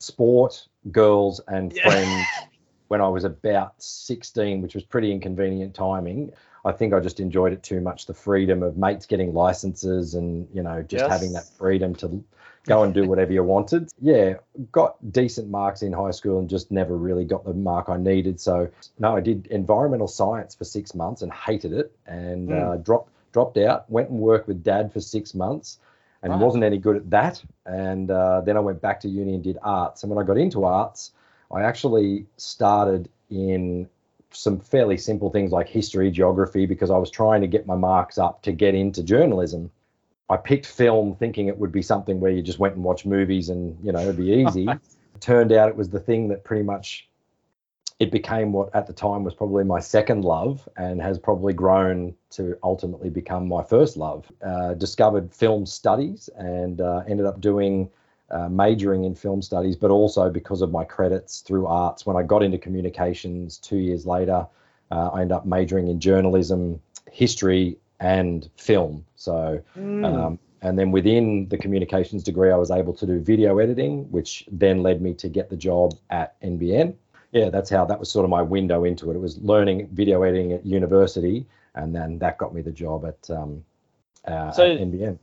sport, girls, and Yeah. friends when I was about 16, which was pretty inconvenient timing. I think I just enjoyed it too much the freedom of mates getting licenses and, you know, just Yes. having that freedom to go and do whatever you wanted. Yeah, got decent marks in high school and just never really got the mark I needed. So no, I did environmental science for six months and hated it, and Mm. uh, dropped dropped out. Went and worked with dad for six months, and Right. wasn't any good at that. And uh, then I went back to uni and did arts. And when I got into arts, I actually started in some fairly simple things like history, geography, because I was trying to get my marks up to get into journalism. I picked film thinking it would be something where you just went and watched movies and you know it'd be easy. Turned out it was the thing that pretty much it became what at the time was probably my second love and has probably grown to ultimately become my first love. Uh, discovered film studies and uh, ended up doing uh, majoring in film studies, but also because of my credits through arts. When I got into communications two years later, uh, I ended up majoring in journalism, history, and film. So Hmm. um, and then within the communications degree, I was able to do video editing, which then led me to get the job at NBN. Yeah, that's how that was sort of my window into it. It was learning video editing at university, and then that got me the job at, um, uh, So- at NBN.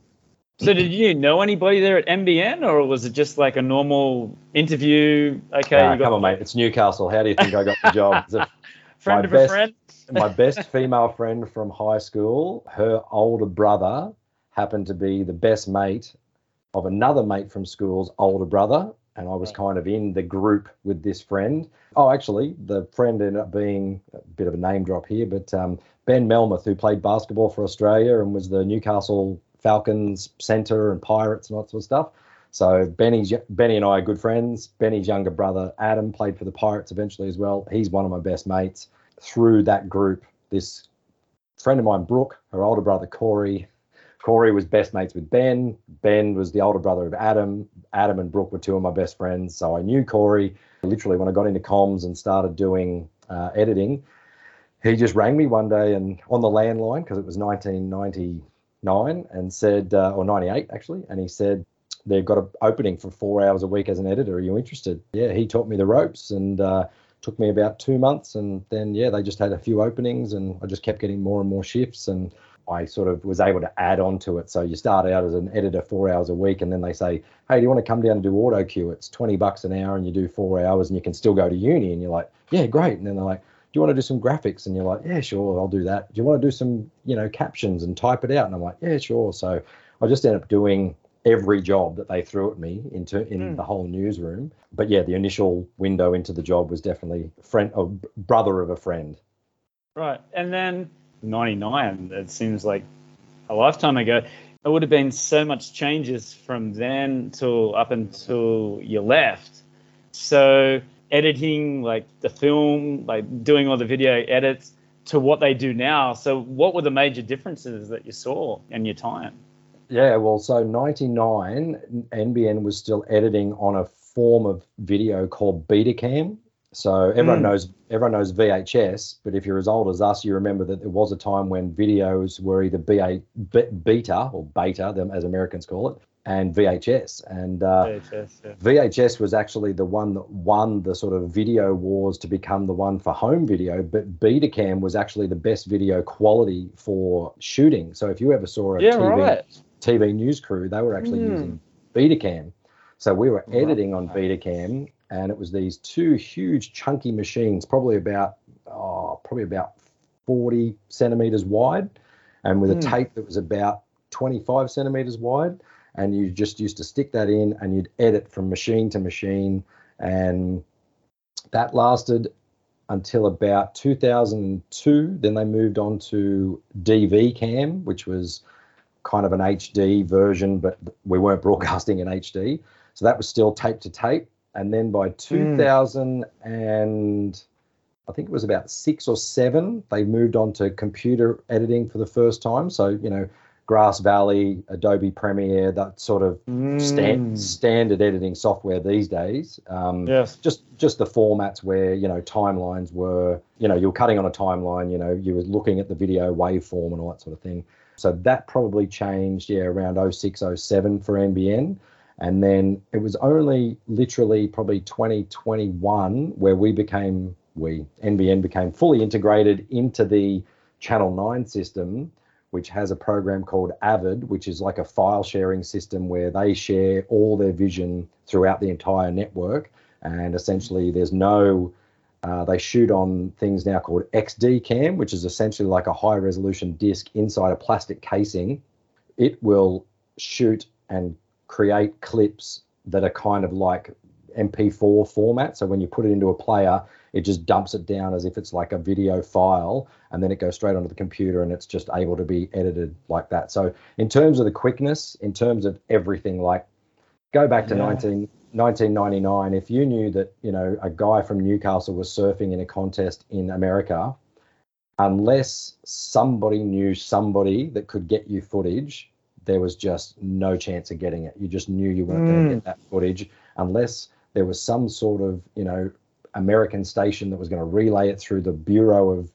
So did you know anybody there at NBN, or was it just like a normal interview? Okay, Uh, come on, mate. It's Newcastle. How do you think I got the job? Friend my of best- a friend. my best female friend from high school, her older brother happened to be the best mate of another mate from school's older brother. And I was kind of in the group with this friend. Oh, actually, the friend ended up being a bit of a name drop here, but um, Ben Melmeth, who played basketball for Australia and was the Newcastle Falcons centre and Pirates and all that sort of stuff. So Benny's Benny and I are good friends. Benny's younger brother Adam played for the Pirates eventually as well. He's one of my best mates. Through that group, this friend of mine, Brooke, her older brother Corey. Corey was best mates with Ben. Ben was the older brother of Adam. Adam and Brooke were two of my best friends. So I knew Corey. Literally, when I got into comms and started doing uh, editing, he just rang me one day and on the landline because it was 1999 and said, uh, or 98 actually, and he said, they've got an opening for four hours a week as an editor. Are you interested? Yeah, he taught me the ropes and uh, took me about two months. And then, yeah, they just had a few openings and I just kept getting more and more shifts. And I sort of was able to add on to it. So you start out as an editor four hours a week and then they say, hey, do you want to come down and do auto cue? It's 20 bucks an hour and you do four hours and you can still go to uni. And you're like, yeah, great. And then they're like, do you want to do some graphics? And you're like, yeah, sure, I'll do that. Do you want to do some, you know, captions and type it out? And I'm like, yeah, sure. So I just ended up doing every job that they threw at me into in Hmm. the whole newsroom. But yeah, the initial window into the job was definitely friend, or brother of a friend. Right. And then 99, it seems like a lifetime ago. It would have been so much changes from then till up until you left. So editing, like the film, like doing all the video edits to what they do now. So what were the major differences that you saw in your time? Yeah, well, so 99, NBN was still editing on a form of video called Betacam. So everyone Mm. knows everyone knows VHS, but if you're as old as us, you remember that there was a time when videos were either BA, beta or beta, them as Americans call it, and VHS. And uh, VHS, yeah. VHS was actually the one that won the sort of video wars to become the one for home video, but Betacam was actually the best video quality for shooting. So if you ever saw a Yeah, TV, right. TV news crew, they were actually Hmm. using Betacam. So we were editing on Betacam, and it was these two huge chunky machines, probably about oh, probably about 40 centimeters wide, and with a Hmm. tape that was about 25 centimeters wide. And you just used to stick that in, and you'd edit from machine to machine, and that lasted until about 2002. Then they moved on to DVCAM, which was kind of an HD version, but we weren't broadcasting in HD. So that was still tape to tape. And then by 2000 and I think it was about six or seven, they moved on to computer editing for the first time. So, you know, Grass Valley, Adobe Premiere, that sort of stand, Mm. standard editing software these days. Um, Yes. just just the formats where you know timelines were you know you're cutting on a timeline you know you were looking at the video waveform and all that sort of thing so that probably changed yeah around 06 07 for nbn and then it was only literally probably 2021 where we became we nbn became fully integrated into the channel 9 system which has a program called avid which is like a file sharing system where they share all their vision throughout the entire network. And essentially there's no uh, they shoot on things now called XDCAM, which is essentially like a high resolution disc inside a plastic casing. It will shoot and create clips that are kind of like MP4 format. So when you put it into a player, it just dumps it down as if it's like a video file, and then it goes straight onto the computer and it's just able to be edited like that. So in terms of the quickness, in terms of everything, like go back to Yeah. 19, 1999 if you knew that you know a guy from newcastle was surfing in a contest in america unless somebody knew somebody that could get you footage there was just no chance of getting it you just knew you weren't going to Mm. get that footage unless there was some sort of you know american station that was going to relay it through the bureau of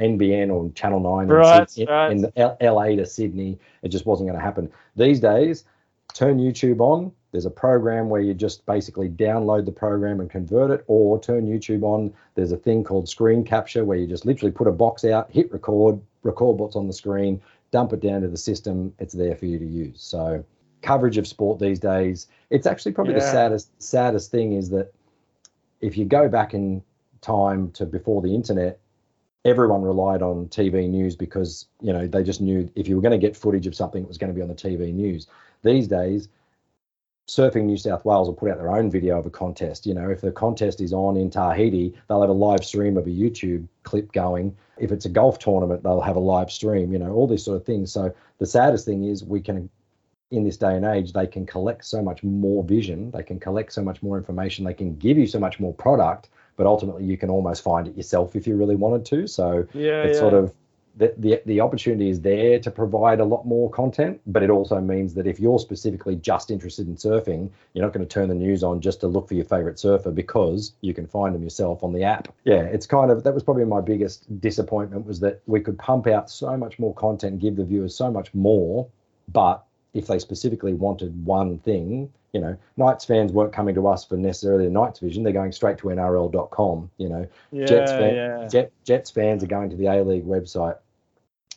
nbn or channel 9 in Right, in, right. in the L- la to sydney it just wasn't going to happen these days turn YouTube on. There's a program where you just basically download the program and convert it, or turn YouTube on. There's a thing called screen capture where you just literally put a box out, hit record, record what's on the screen, dump it down to the system. It's there for you to use. So coverage of sport these days, it's actually probably the saddest saddest thing is that if you go back in time to before the internet, everyone relied on TV news because you know they just knew if you were going to get footage of something, it was going to be on the TV news. These days, Surfing New South Wales will put out their own video of a contest. You know, if the contest is on in Tahiti, they'll have a live stream of a YouTube clip going. If it's a golf tournament, they'll have a live stream. You know, all these sort of things. So the saddest thing is we can in this day and age, they can collect so much more vision, they can collect so much more information, they can give you so much more product, but ultimately you can almost find it yourself if you really wanted to. So Yeah, it's yeah. sort of the, the the opportunity is there to provide a lot more content, but it also means that if you're specifically just interested in surfing, you're not going to turn the news on just to look for your favorite surfer because you can find them yourself on the app. Yeah, it's kind of that was probably my biggest disappointment was that we could pump out so much more content, give the viewers so much more, but if they specifically wanted one thing, you know, Knights fans weren't coming to us for necessarily the Knights vision. They're going straight to NRL.com. You know, yeah, Jets, fan, yeah. Jet, Jets fans are going to the A League website.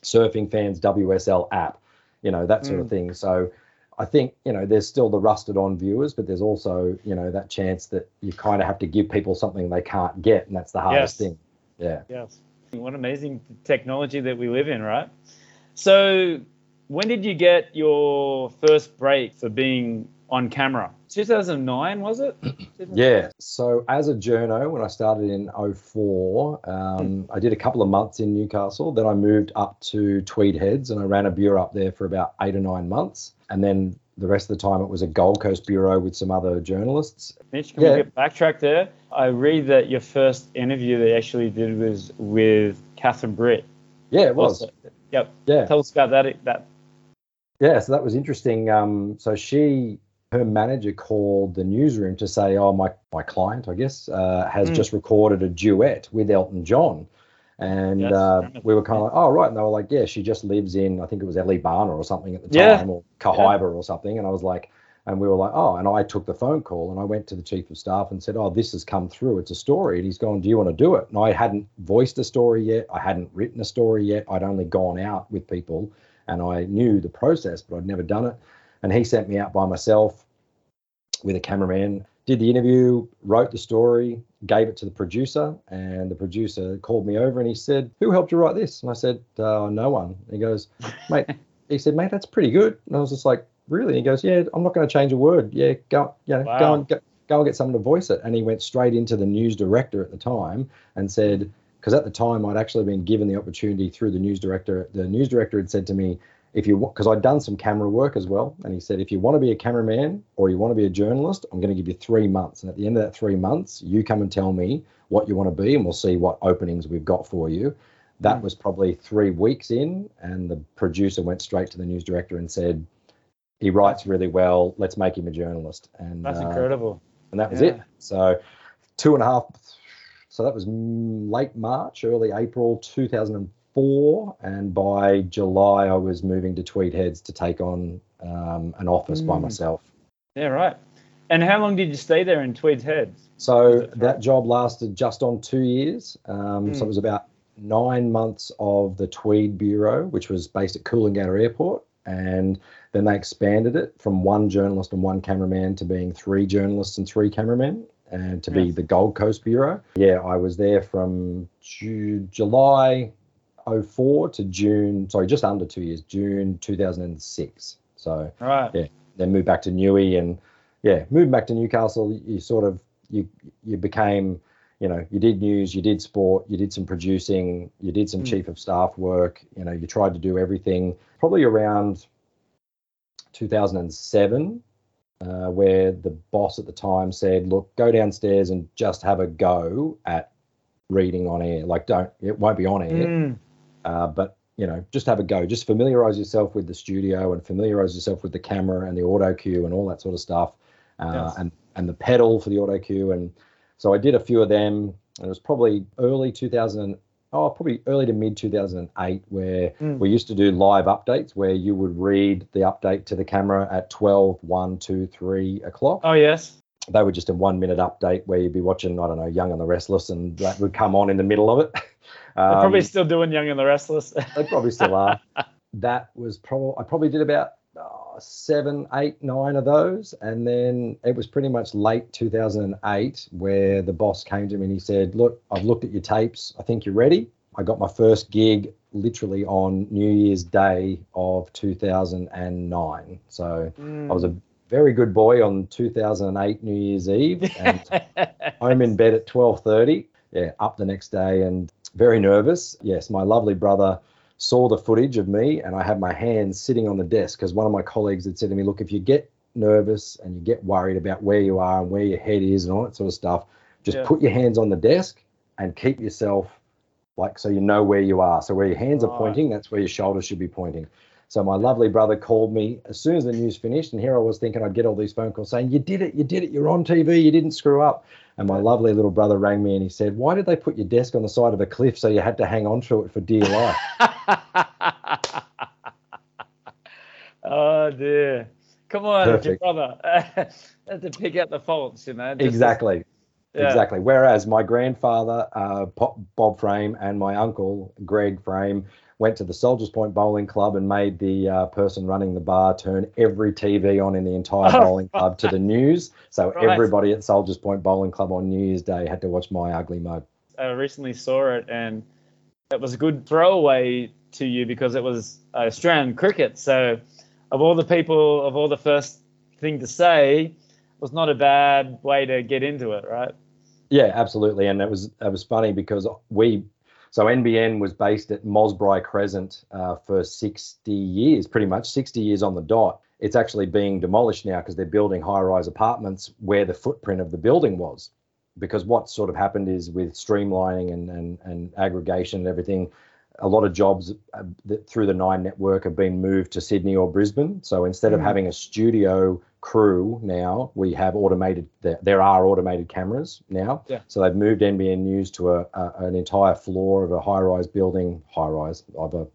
Surfing fans, WSL app, you know, that sort of mm. thing. So I think, you know, there's still the rusted on viewers, but there's also, you know, that chance that you kind of have to give people something they can't get. And that's the hardest Yes. thing. Yeah. Yes. What amazing technology that we live in, right? So, when did you get your first break for being on camera? 2009, was it? Yeah. So as a journo, when I started in 04, um, I did a couple of months in Newcastle. Then I moved up to Tweed Heads and I ran a bureau up there for about eight or nine months. And then the rest of the time it was a Gold Coast bureau with some other journalists. Mitch, can Yeah. we get backtrack there? I read that your first interview they actually did was with Catherine Britt. Yeah, it was. Also. Yep. Yeah. Tell us about that. That. Yeah, so that was interesting. Um, so she, her manager called the newsroom to say, "Oh, my my client, I guess, uh, has Mm. just recorded a duet with Elton John," and Yes, uh, we were kind of like, "Oh, right." And they were like, "Yeah, she just lives in, I think it was Eleebana or something at the Yeah. time, or Kahibah or something." And I was like, and we were like, "Oh," and I took the phone call and I went to the chief of staff and said, "Oh, this has come through. It's a story." And he's gone, "Do you want to do it?" And I hadn't voiced a story yet. I hadn't written a story yet. I'd only gone out with people and I knew the process, but I'd never done it. And he sent me out by myself with a cameraman, did the interview, wrote the story, gave it to the producer, and the producer called me over and he said, "Who helped you write this?" And I said, uh, "No one." And he goes, "Mate," he said, "Mate, that's pretty good." And I was just like, "Really?" And he goes, "Yeah, I'm not going to change a word. Yeah, go, you know, Wow. go and go, go and get someone to voice it." And he went straight into the news director at the time and said, because at the time I'd actually been given the opportunity through the news director. The news director had said to me, if you want, because I'd done some camera work as well, and he said, if you want to be a cameraman or you want to be a journalist, I'm going to give you three months, and at the end of that three months, you come and tell me what you want to be, and we'll see what openings we've got for you. That was probably three weeks in, and the producer went straight to the news director and said, he writes really well. Let's make him a journalist. And That's uh, incredible. and that was Yeah. it. So two and a half. So that was mm, late March, early April 2004, and by July I was moving to Tweed Heads to take on um, an office by Mm. myself. Yeah, right. And how long did you stay there in Tweed Heads? So that job lasted just on two years. Um, So Mm. it was about nine months of the Tweed Bureau, which was based at Coolangatta Airport. And then they expanded it from one journalist and one cameraman to being three journalists and three cameramen and to be Yes. the Gold Coast Bureau. Yeah, I was there from Ju- July 04 to June, sorry, just under two years, June 2006. So Right. Yeah. then moved back to Newey and yeah, moved back to Newcastle. You sort of you you became, you know, you did news, you did sport, you did some producing, you did some Mm. chief of staff work. You know, you tried to do everything. Probably around 2007, uh, where the boss at the time said, "Look, go downstairs and just have a go at reading on air. Like, don't it won't be on air." Mm. Uh, but you know just have a go just familiarize yourself with the studio and familiarize yourself with the camera and the auto cue and all that sort of stuff uh, Yes. and and the pedal for the auto cue and so i did a few of them and it was probably early 2000 oh probably early to mid 2008 where Mm. we used to do live updates where you would read the update to the camera at 12 1 2 3 o'clock Oh yes. they were just a one minute update where you'd be watching i don't know young and the restless and that would come on in the middle of it They're probably Um, still doing Young and the Restless. they probably still are. that was probably I probably did about oh, seven, eight, nine of those, and then it was pretty much late 2008 where the boss came to me and he said, "Look, I've looked at your tapes. I think you're ready. I got my first gig literally on New Year's Day of 2009. So I was a very good boy on 2008 New Year's Eve and home in bed at 12:30. Yeah, up the next day and very nervous. Yes, my lovely brother saw the footage of me and I had my hands sitting on the desk because one of my colleagues had said to me, "Look, if you get nervous and you get worried about where you are and where your head is and all that sort of stuff, just Yeah. put your hands on the desk and keep yourself like so you know where you are. So where your hands are pointing, that's where your shoulders should be pointing." So my lovely brother called me as soon as the news finished, and here I was thinking I'd get all these phone calls saying, "You did it, you did it, you're on TV, you didn't screw up." And my lovely little brother rang me and he said, "Why did they put your desk on the side of a cliff so you had to hang on to it for dear life?" oh dear. Come on, your brother. To pick out the faults, you know. just- exactly. yeah. Exactly. Whereas my grandfather, uh, Bob Frame, and my uncle, Greg Frame, went to the Soldiers Point Bowling Club and made the uh, person running the bar turn every TV on in the entire Oh, bowling club to the news. So Right. everybody at Soldiers Point Bowling Club on New Year's Day had to watch my ugly mug. I recently saw it, and it was a good throwaway to you because it was Australian cricket. So, of all the people, of all the first thing to say, it was not a bad way to get into it, right? Yeah, absolutely. And it was it was funny because we so NBN was based at Mosbri Crescent uh, for 60 years, pretty much 60 years on the dot. It's actually being demolished now because they're building high-rise apartments where the footprint of the building was. Because what sort of happened is with streamlining and and, and aggregation and everything, a lot of jobs uh, that through the Nine network have been moved to Sydney or Brisbane. So instead of Mm. having a studio crew now, we have automated. There, there are automated cameras now. Yeah. So they've moved NBN News to a, a an entire floor of a high-rise building, high-rise of a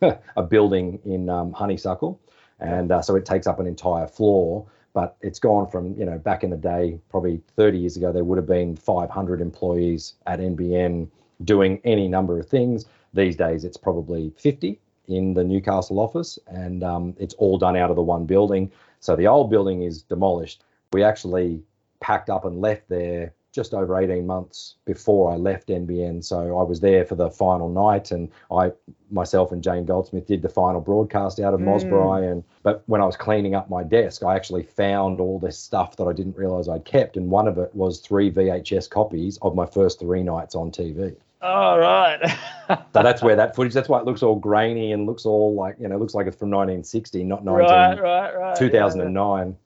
a building in um, Honeysuckle, and uh, so it takes up an entire floor. But it's gone from you know back in the day, probably 30 years ago, there would have been 500 employees at NBN doing any number of things. These days, it's probably 50 in the Newcastle office, and um, it's all done out of the one building. So the old building is demolished. We actually packed up and left there just over 18 months before I left NBN. So I was there for the final night, and I myself and Jane Goldsmith did the final broadcast out of Mm. Mosbri. And but when I was cleaning up my desk, I actually found all this stuff that I didn't realize I'd kept, and one of it was three VHS copies of my first three nights on TV. All right. So that's where that footage. That's why it looks all grainy and looks all like you know, looks like it's from 1960, not 19, right, right, right. 2009.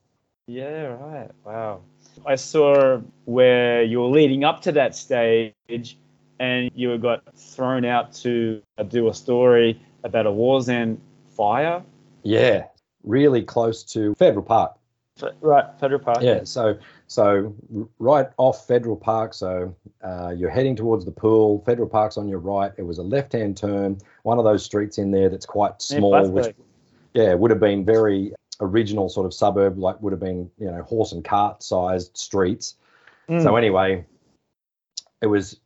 Yeah, right. Wow. I saw where you were leading up to that stage and you got thrown out to do a story about a wars Wallsend fire. Yeah, really close to Federal Park. Right, Federal Park. Yeah, so so right off Federal Park. So uh, you're heading towards the pool. Federal Park's on your right. It was a left-hand turn. One of those streets in there that's quite small, which yeah would have been very original sort of suburb, like would have been you know horse and cart sized streets. Mm. So anyway, it was,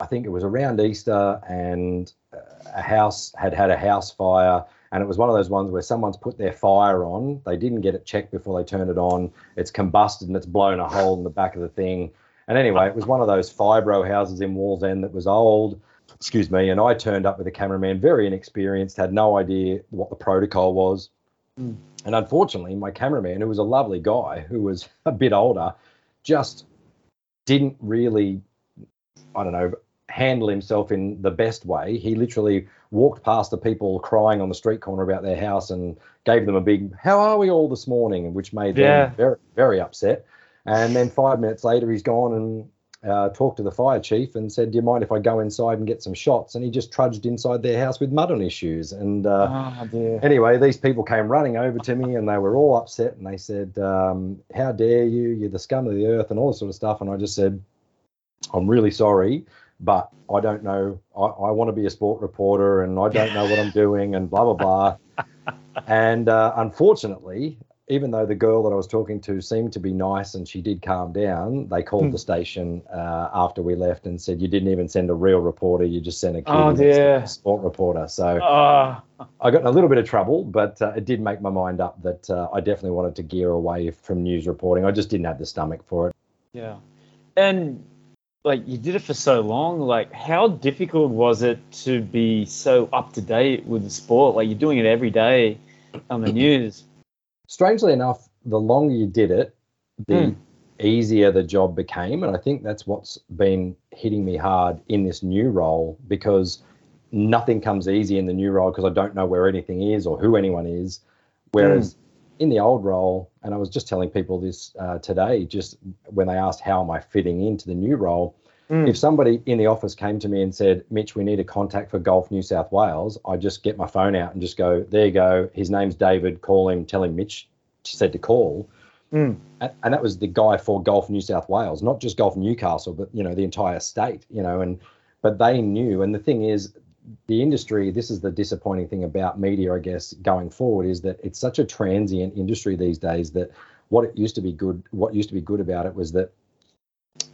I think it was around Easter, and uh, a house had had a house fire, and it was one of those ones where someone's put their fire on. They didn't get it checked before they turned it on. It's combusted and it's blown a hole in the back of the thing. And anyway, it was one of those fibro houses in Wallsend that was old. Excuse me. And I turned up with a cameraman, very inexperienced, had no idea what the protocol was. Mm. And unfortunately, my cameraman, who was a lovely guy, who was a bit older, just didn't really, I don't know, handle himself in the best way. He literally walked past the people crying on the street corner about their house and gave them a big, How are we all this morning? which made Yeah. them very, very upset. And then five minutes later, he's gone and uh, talked to the fire chief and said, Do you mind if I go inside and get some shots? And he just trudged inside their house with mud on his shoes. And uh, Oh, anyway, these people came running over to me and they were all upset and they said, um, How dare you? You're the scum of the earth and all this sort of stuff. And I just said, I'm really sorry, but I don't know. I, I want to be a sport reporter and I don't know what I'm doing and blah, blah, blah. and uh, unfortunately, even though the girl that I was talking to seemed to be nice and she did calm down, they called Hmm. the station uh, after we left and said, You didn't even send a real reporter, you just sent a kid Oh, dear. sport reporter. So Oh, I got in a little bit of trouble, but uh, it did make my mind up that uh, I definitely wanted to gear away from news reporting. I just didn't have the stomach for it. yeah. And like you did it for so long. Like, how difficult was it to be so up to date with the sport? Like, you're doing it every day on the news. strangely enough, the longer you did it, the Mm. easier the job became. And I think that's what's been hitting me hard in this new role because nothing comes easy in the new role because I don't know where anything is or who anyone is. Whereas in the old role, and I was just telling people this uh, today, just when they asked how am I fitting into the new role, Mm. if somebody in the office came to me and said, Mitch, we need a contact for Golf New South Wales, I just get my phone out and just go, there you go. His name's David. Call him. Tell him Mitch said to call. Mm. And that was the guy for Golf New South Wales, not just Golf Newcastle, but you know the entire state. You know, and but they knew. And the thing is, the industry. This is the disappointing thing about media, I guess, going forward, is that it's such a transient industry these days that what it used to be good, what used to be good about it was that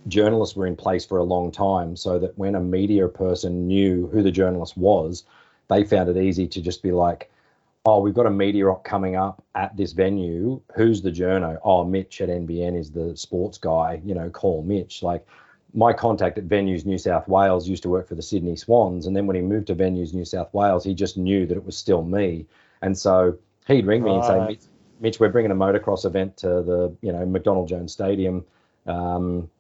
journalists were in place for a long time so that when a media person knew who the journalist was, they found it easy to just be like, oh, we've got a media op coming up at this venue. Who's the journo? Oh, Mitch at NBN is the sports guy. You know, call Mitch. Like my contact at Venues New South Wales used to work for the Sydney Swans, and then when he moved to Venues New South Wales, he just knew that it was still me, and so he'd ring me and say, Mitch, Mitch, we're bringing a motocross event to the you know McDonald Jones Stadium. Um,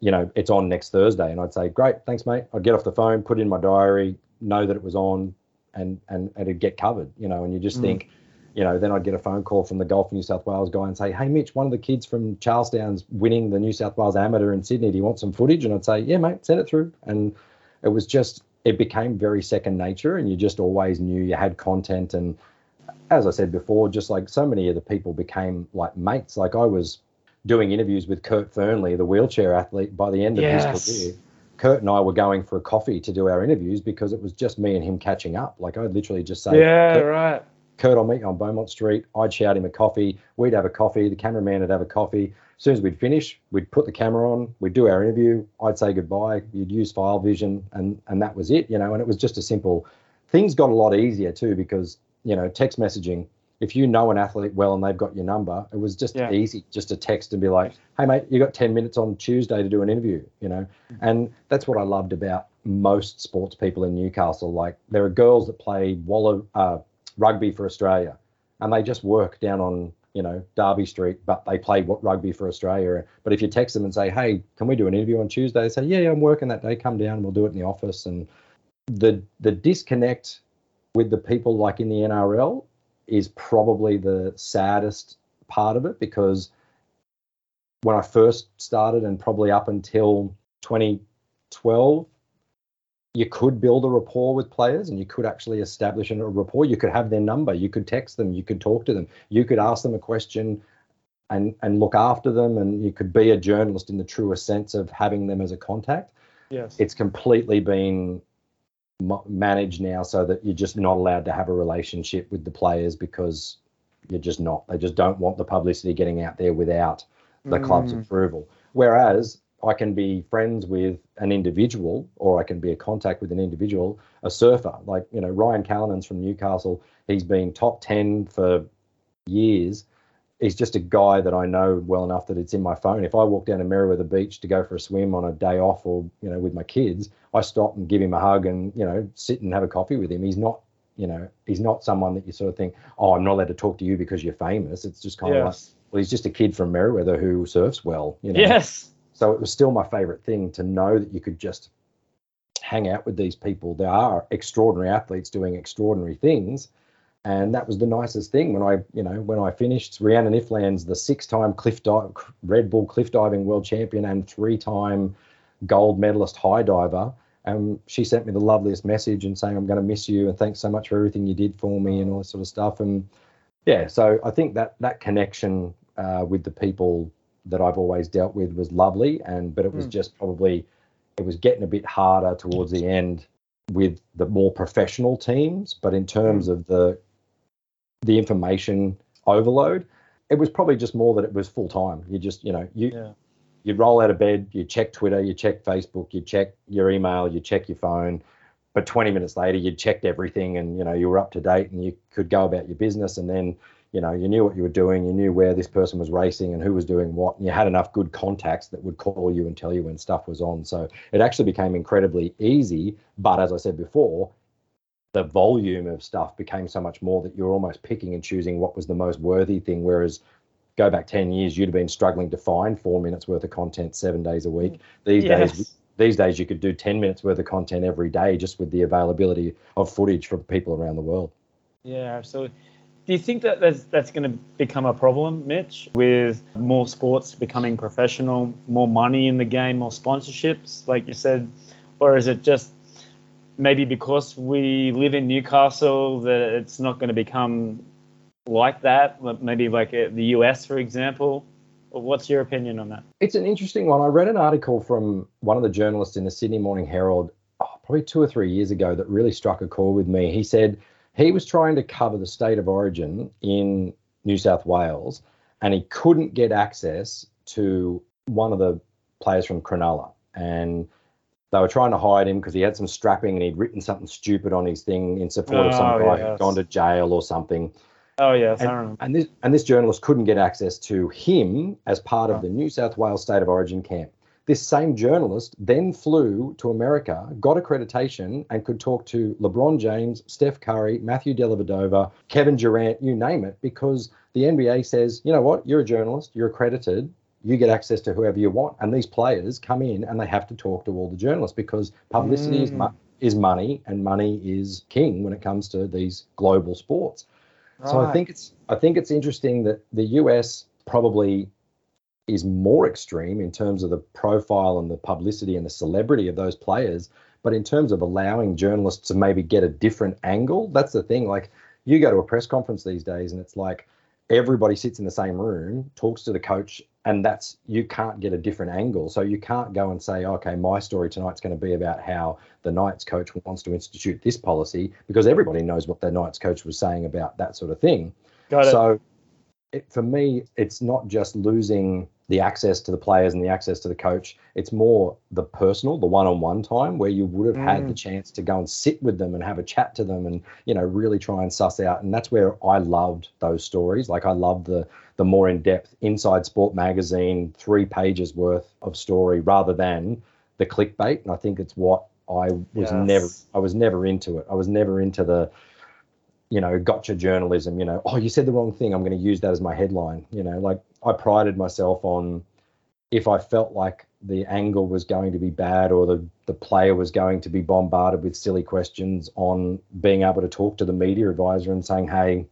you know, it's on next Thursday, and I'd say, great, thanks, mate. I'd get off the phone, put in my diary, know that it was on, and and, and it'd get covered. You know, and you just Mm. think, you know, then I'd get a phone call from the Golf New South Wales guy and say, hey, Mitch, one of the kids from Charlestown's winning the New South Wales Amateur in Sydney. Do you want some footage? And I'd say, yeah, mate, send it through. And it was just, it became very second nature, and you just always knew you had content. And as I said before, just like so many of the people became like mates. Like I was doing interviews with Kurt Fearnley, the wheelchair athlete, by the end of Yes. his career. Kurt and I were going for a coffee to do our interviews because it was just me and him catching up. Like I'd literally just say, Yeah, right. Kurt, I'll meet you on Beaumont Street. I'd shout him a coffee. We'd have a coffee. The cameraman would have a coffee. As soon as we'd finish, we'd put the camera on. We'd do our interview. I'd say goodbye. You'd use file vision, and and that was it. You know, and it was just a simple. Things got a lot easier too because you know text messaging. If you know an athlete well and they've got your number, it was just Yeah. easy just to text and be like, "Hey mate, you got ten minutes on Tuesday to do an interview." You know, and that's what I loved about most sports people in Newcastle. Like there are girls that play Waller, uh, rugby for Australia, and they just work down on you know Derby Street, but they play what rugby for Australia. But if you text them and say, "Hey, can we do an interview on Tuesday?" They say, "Yeah, yeah, I'm working that day. Come down, and we'll do it in the office." And the the disconnect with the people like in the NRL is probably the saddest part of it because when I first started and probably up until 2012, you could build a rapport with players and you could actually establish a rapport. You could have their number, you could text them, you could talk to them, you could ask them a question and, and look after them, and you could be a journalist in the truest sense of having them as a contact. Yes. It's completely been managed now so that you're just not allowed to have a relationship with the players because you're just not. They just don't want the publicity getting out there without the club's Mm. approval. Whereas I can be friends with an individual or I can be a contact with an individual, a surfer. Like, you know, Ryan Callinan's from Newcastle. He's been top 10 for years. He's just a guy that I know well enough that it's in my phone. If I walk down to Merewether Beach to go for a swim on a day off or, you know, with my kids, I stop and give him a hug and, you know, sit and have a coffee with him. He's not, you know, he's not someone that you sort of think, oh, I'm not allowed to talk to you because you're famous. It's just kind of like, well, he's just a kid from Merewether who surfs well, you know. Yes. So it was still my favorite thing to know that you could just hang out with these people. They are extraordinary athletes doing extraordinary things. And that was the nicest thing when I, you know, when I finished. Rhiannon Iffland's the six-time cliff Red Bull cliff diving world champion and three-time gold medalist high diver. And she sent me the loveliest message and saying, "I'm going to miss you and thanks so much for everything you did for me and all this sort of stuff." And yeah, so I think that that connection uh, with the people that I've always dealt with was lovely, and but it was Mm. just probably it was getting a bit harder towards the end with the more professional teams. But in terms of the the information overload, it was probably just more that it was full time. You just you know you Yeah. you'd roll out of bed, you check Twitter, you check Facebook, you check your email, you check your phone. But 20 minutes later, you'd checked everything and you know you were up to date and you could go about your business. And then you know, you knew what you were doing, you knew where this person was racing and who was doing what, and you had enough good contacts that would call you and tell you when stuff was on. So it actually became incredibly easy. But as I said before, the volume of stuff became so much more that you're almost picking and choosing what was the most worthy thing. Whereas go back 10 years, you'd have been struggling to find four minutes worth of content seven days a week. These Yes. days, these days you could do 10 minutes worth of content every day just with the availability of footage from people around the world. Yeah, absolutely. Do you think that that's, going to become a problem, Mitch, with more sports becoming professional, more money in the game, more sponsorships, like you said? Or is it just maybe because we live in Newcastle that it's not going to become like that? Maybe like uh, the US, for example? What's your opinion on that? It's an interesting one. I read an article from one of the journalists in the Sydney Morning Herald oh, probably two or three years ago that really struck a chord with me. He said he was trying to cover the state of origin in New South Wales and he couldn't get access to one of the players from Cronulla. And they were trying to hide him because he had some strapping and he'd written something stupid on his thing in support of some Oh, guy yes. who'd gone to jail or something. Oh, yes, And, and this and this journalist couldn't get access to him as part Oh. of the New South Wales State of Origin camp. This same journalist then flew to America, got accreditation, and could talk to LeBron James, Steph Curry, Matthew Dellavedova, Kevin Durant, you name it, because the NBA says, you know what, you're a journalist, you're accredited, you get access to whoever you want, and these players come in and they have to talk to all the journalists because publicity is Mm. mo- is money, and money is king when it comes to these global sports. So I think it's I think it's interesting that the US probably is more extreme in terms of the profile and the publicity and the celebrity of those players. But in terms of allowing journalists to maybe get a different angle, that's the thing. Like you go to a press conference these days and it's like everybody sits in the same room, talks to the coach, and that's you can't get a different angle. So you can't go and say, okay, my story tonight's going to be about how the Knights coach wants to institute this policy because everybody knows what the Knights coach was saying about that sort of thing. Got it. So it, for me, it's not just losing the access to the players and the access to the coach. It's more the personal, the one-on-one time where you would have had the mm. chance to go and sit with them and have a chat to them and you know really try and suss out. And that's where I loved those stories. Like I love the the more in-depth Inside Sport magazine, three pages worth of story rather than the clickbait. And I think it's what I was Yes. never I was never into it. I was never into the you know, gotcha journalism, you know, oh, you said the wrong thing. I'm going to use that as my headline. You know, like I prided myself on if I felt like the angle was going to be bad or the, the player was going to be bombarded with silly questions on being able to talk to the media advisor and saying, hey,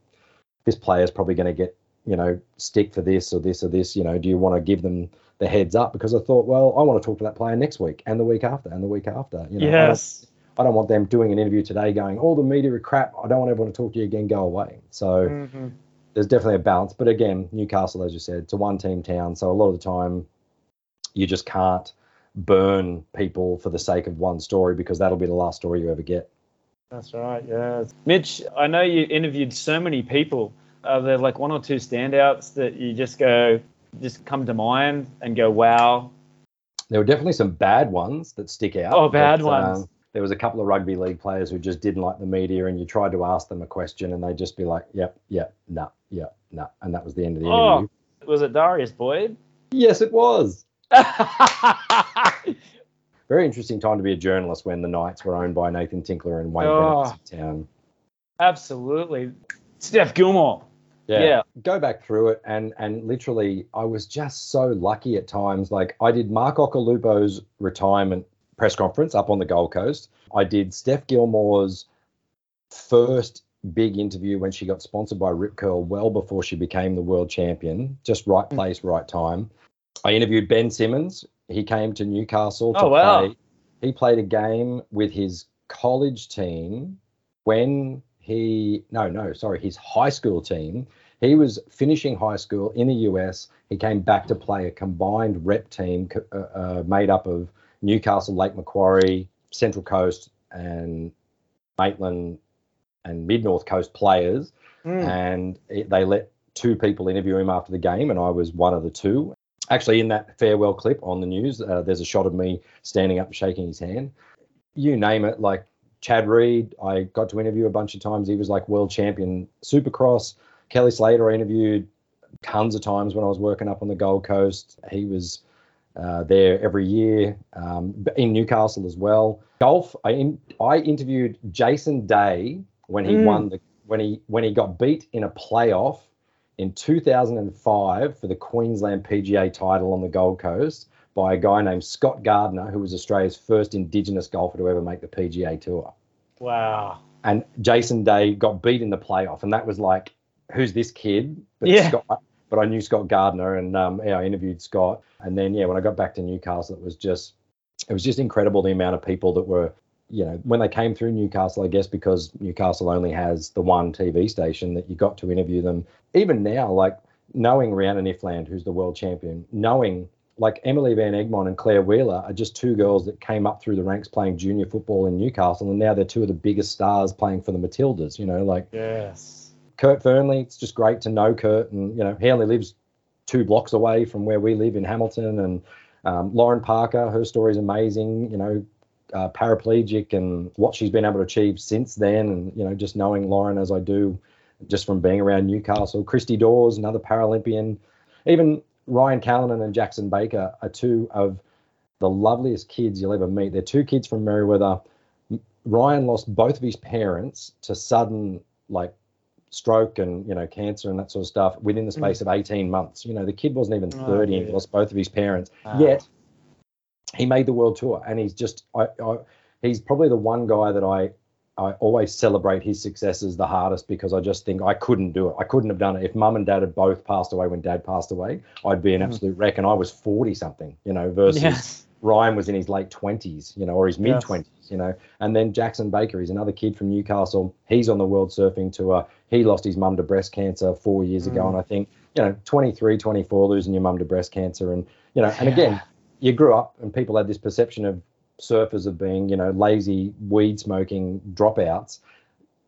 this player is probably going to get, you know, stick for this or this or this. You know, do you want to give them the heads up? Because I thought, well, I want to talk to that player next week and the week after and the week after. You know, I don't- yes. I don't want them doing an interview today going, all the media are crap. I don't want everyone to talk to you again. Go away. So Mhm. There's definitely a balance. But again, Newcastle, as you said, it's a one team town. So a lot of the time, you just can't burn people for the sake of one story because that'll be the last story you ever get. That's right. Yeah. Mitch, I know you interviewed so many people. Are there like one or two standouts that you just go, just come to mind and go, wow? There were definitely some bad ones that stick out. Oh, bad but, ones. um, there was a couple of rugby league players who just didn't like the media, and you tried to ask them a question, and they'd just be like, "Yep, yep, nah, yep, nah," and that was the end of the Oh. interview. Was it Darius Boyd? Yes, it was. Very interesting time to be a journalist when the Knights were owned by Nathan Tinkler and Wayne Oh. Town. Absolutely. Steph Gilmore. Yeah. Go back through it and and literally I was just so lucky at times. Like I did Mark Occhilupo's retirement press conference up on the Gold Coast. I did Steph Gilmore's first big interview when she got sponsored by Rip Curl well before she became the world champion. Just right place, right time. I interviewed Ben Simmons. He came to Newcastle to Oh, wow. play. He played a game with his college team when he no no sorry his high school team he was finishing high school in the US he came back to play a combined rep team uh, uh, made up of Newcastle Lake Macquarie Central Coast and Maitland and Mid North Coast players Mm. and it, they let two people interview him after the game, and I was one of the two. Actually, in that farewell clip on the news, uh, there's a shot of me standing up, shaking his hand. You name it, like Chad Reed, I got to interview a bunch of times. He was like world champion Supercross. Kelly Slater, I interviewed tons of times when I was working up on the Gold Coast. He was uh, there every year um, in Newcastle as well. Golf, I, in, I interviewed Jason Day when he Mm. won the when he when he got beat in a playoff in 2005 for the Queensland PGA title on the Gold Coast by a guy named Scott Gardner, who was Australia's first Indigenous golfer to ever make the PGA Tour. Wow. And Jason Day got beat in the playoff, and that was like, who's this kid? But Yeah. Scott, but I knew Scott Gardner, and um, yeah, I interviewed Scott. And then yeah, when I got back to Newcastle, it was just it was just incredible the amount of people that were you know when they came through Newcastle. I guess because Newcastle only has the one TV station that you got to interview them. Even now, like knowing Rhiannon Iffland, who's the world champion, knowing like Emily Van Egmond and Clare Wheeler are just two girls that came up through the ranks playing junior football in Newcastle, and now they're two of the biggest stars playing for the Matildas. You know, like Yes. Kurt Fearnley. It's just great to know Kurt, and you know he only lives two blocks away from where we live in Hamilton. And um, Lauren Parker, her story is amazing. You know, uh, paraplegic and what she's been able to achieve since then, and you know, just knowing Lauren as I do, just from being around Newcastle. Christy Dawes, another Paralympian. Even Ryan Callinan and Jackson Baker are two of the loveliest kids you'll ever meet. They're two kids from Merewether. Ryan lost both of his parents to sudden like stroke and you know cancer and that sort of stuff within the space of 18 months. You know, the kid wasn't even Oh, 30 and lost both of his parents. Wow. Yet he made the world tour and he's just I, I he's probably the one guy that I I always celebrate his successes the hardest because I just think I couldn't do it. I couldn't have done it. If mum and dad had both passed away when dad passed away, I'd be an Mhm. absolute wreck. And I was 40 something, you know, versus Yes. Ryan was in his late 20s, you know, or his mid Yes. 20s, you know. And then Jackson Baker, he's another kid from Newcastle. He's on the world surfing tour. He lost his mum to breast cancer four years ago. Mm. And I think, you know, 23, 24, losing your mum to breast cancer. And, you know, and again, you grew up and people had this perception of surfers of being, you know, lazy, weed smoking dropouts.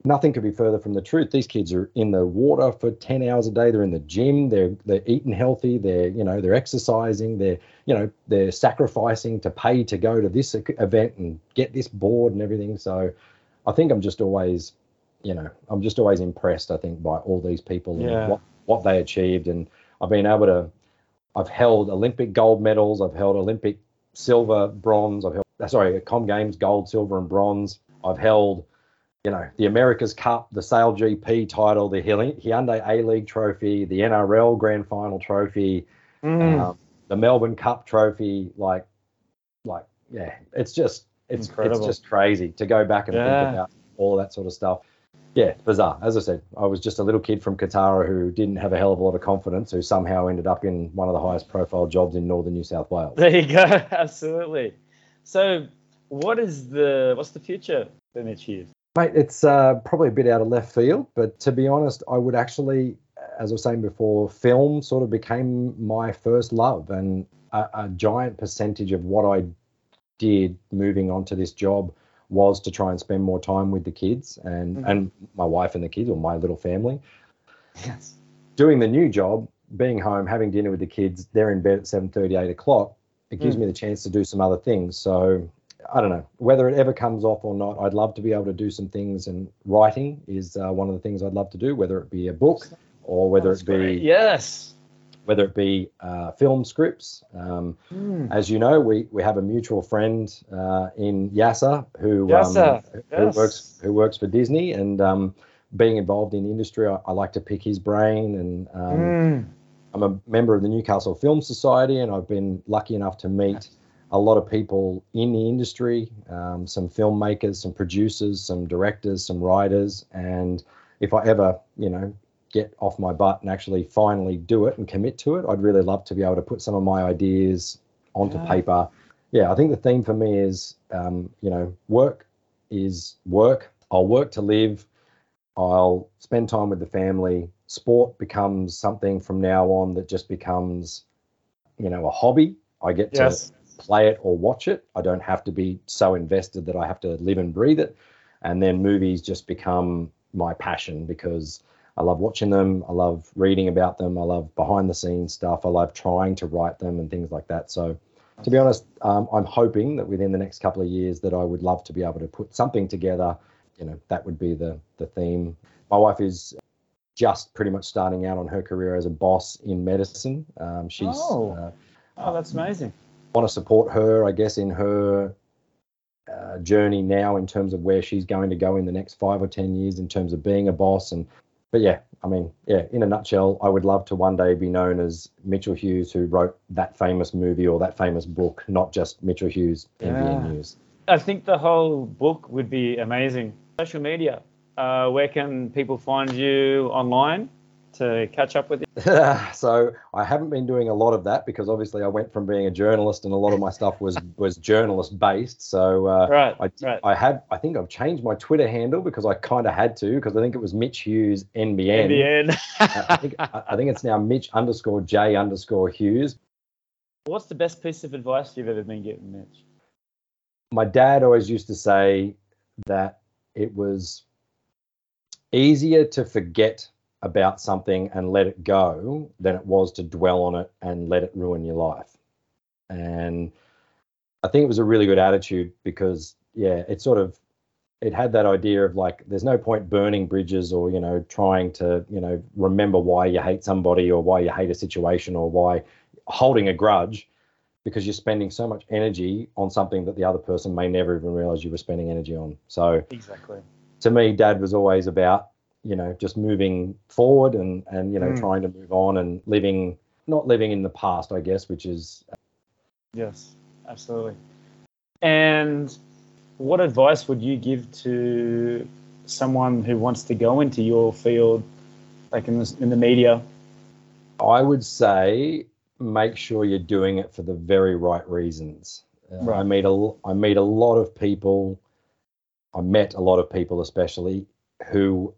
Nothing could be further from the truth. These kids are in the water for 10 hours a day. They're in the gym. They're they're eating healthy. They're, you know, they're exercising. They're, you know, they're sacrificing to pay to go to this event and get this board and everything. So I think I'm just always, you know, I'm just always impressed, I think, by all these people Yeah. and what, what they achieved. And I've been able to I've held Olympic gold medals. I've held Olympic silver, bronze. I've held, uh, sorry, Com Games gold, silver, and bronze. I've held, you know, the America's Cup, the Sail GP title, the Hyundai A League trophy, the NRL Grand Final trophy, Mm. um, the Melbourne Cup trophy. Like, like, yeah, it's just, it's, Incredible. it's just crazy to go back and Yeah. think about all that sort of stuff. Yeah, bizarre. As I said, I was just a little kid from Kotara who didn't have a hell of a lot of confidence, who somehow ended up in one of the highest profile jobs in northern New South Wales. There you go. Absolutely. So, what is the what's the future for Mitch Hughes? Mate, it's uh, probably a bit out of left field, but to be honest, I would actually, as I was saying before, film sort of became my first love, and a, a giant percentage of what I did moving on to this job was to try and spend more time with the kids and Mhm. and my wife and the kids or my little family. Yes. Doing the new job, being home, having dinner with the kids, they're in bed at 7:30, 8 o'clock. It gives Mm. me the chance to do some other things. So I don't know whether it ever comes off or not. I'd love to be able to do some things, and writing is uh, one of the things I'd love to do. Whether it be a book or whether That's it be great. Yes. Whether it be uh, film scripts. Um, Mm. as you know, we we have a mutual friend uh, in Yasser who Yasser, um, who yes. works who works for Disney, and um, being involved in the industry, I, I like to pick his brain. And um, Mm. I'm a member of the Newcastle Film Society, and I've been lucky enough to meet a lot of people in the industry, um, some filmmakers, some producers, some directors, some writers, and if I ever, you know, get off my butt and actually finally do it and commit to it, I'd really love to be able to put some of my ideas onto Yeah. paper. Yeah, I think the theme for me is, um, you know, work is work. I'll work to live. I'll spend time with the family. Sport becomes something from now on that just becomes, you know, a hobby. I get to play it or watch it. I don't have to be so invested that I have to live and breathe it. And then movies just become my passion because I love watching them. I love reading about them. I love behind the scenes stuff. I love trying to write them and things like that. So, to be honest, um, I'm hoping that within the next couple of years that I would love to be able to put something together. You know, that would be the the theme. My wife is just pretty much starting out on her career as a boss in medicine. Um, she's Oh. uh, Oh, that's amazing. want to support her, I guess, in her uh, journey now in terms of where she's going to go in the next five or ten years in terms of being a boss. And but yeah, I mean, yeah, in a nutshell, I would love to one day be known as Mitchell Hughes, who wrote that famous movie or that famous book, not just Mitchell Hughes NBN Yeah. News. I think the whole book would be amazing. Social media. Uh, where can people find you online to catch up with you? so I haven't been doing a lot of that because obviously I went from being a journalist and a lot of my stuff was was journalist based. So uh, Right, I, right. I had I think I've changed my Twitter handle because I kind of had to because I think it was Mitch Hughes NBN. End. I think I I think it's now Mitch underscore J underscore Hughes. What's the best piece of advice you've ever been given, Mitch? My dad always used to say that it was easier to forget about something and let it go than it was to dwell on it and let it ruin your life. And I think it was a really good attitude because yeah, it sort of it had that idea of like there's no point burning bridges or you know trying to you know remember why you hate somebody or why you hate a situation or why holding a grudge because you're spending so much energy on something that the other person may never even realize you were spending energy on. So Exactly. to me, dad was always about, you know, just moving forward and, and, you know, Mm. trying to move on and living, not living in the past, I guess, which is Yes, absolutely. And what advice would you give to someone who wants to go into your field, like in the, in the media? I would say make sure you're doing it for the very right reasons. Uh, I meet a I meet a lot of people. I met a lot of people, especially who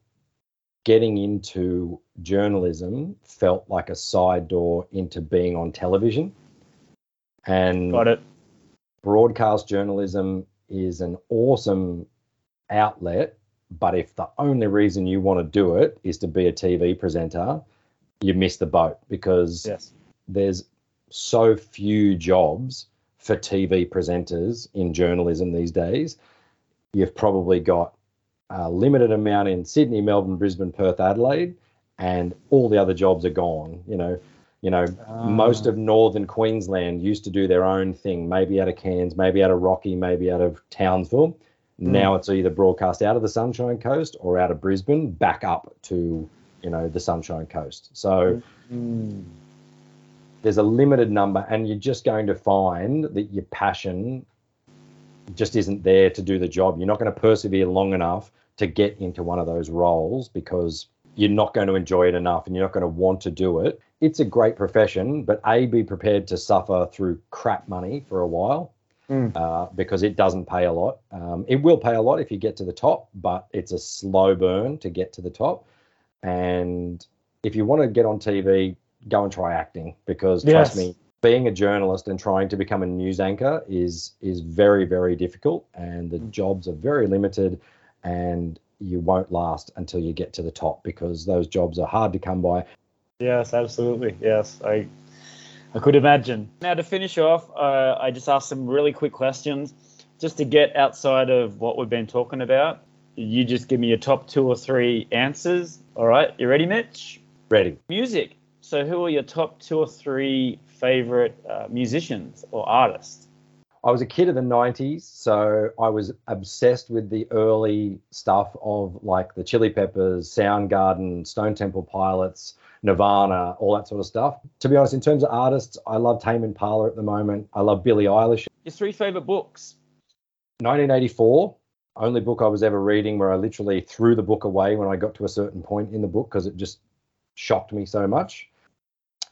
getting into journalism felt like a side door into being on television. And Got it. broadcast journalism is an awesome outlet, but if the only reason you want to do it is to be a TV presenter, you miss the boat because Yes. there's so few jobs for TV presenters in journalism these days. You've probably got a limited amount in Sydney, Melbourne, Brisbane, Perth, Adelaide, and all the other jobs are gone. You know, you know, most of northern Queensland used to do their own thing, maybe out of Cairns, maybe out of Rocky, maybe out of Townsville. Now it's either broadcast out of the Sunshine Coast or out of Brisbane, back up to you know the Sunshine Coast. So Mm. there's a limited number and you're just going to find that your passion just isn't there to do the job you're not going to persevere long enough to get into one of those roles because you're not going to enjoy it enough and you're not going to want to do it. It's a great profession but a be prepared to suffer through crap money for a while Mm. uh, because it doesn't pay a lot. Um, it will pay a lot if you get to the top but it's a slow burn to get to the top. And if you want to get on tv go and try acting because trust me being a journalist and trying to become a news anchor is is very very difficult and the jobs are very limited and you won't last until you get to the top because those jobs are hard to come by Yes, absolutely. Yes, I I could imagine. Now to finish off, uh, I just asked some really quick questions, just to get outside of what we've been talking about. You just give me your top two or three answers. All right, you ready, Mitch? ready Music. So, who are your top two or three favorite uh, musicians or artists? I was a kid of the 90s, so I was obsessed with the early stuff of like the Chili Peppers, Soundgarden, Stone Temple Pilots, Nirvana, all that sort of stuff. To be honest, in terms of artists, I love Tame Impala at the moment. I love Billie Eilish. Your three favorite books. 1984, only book I was ever reading where I literally threw the book away when I got to a certain point in the book because it just shocked me so much.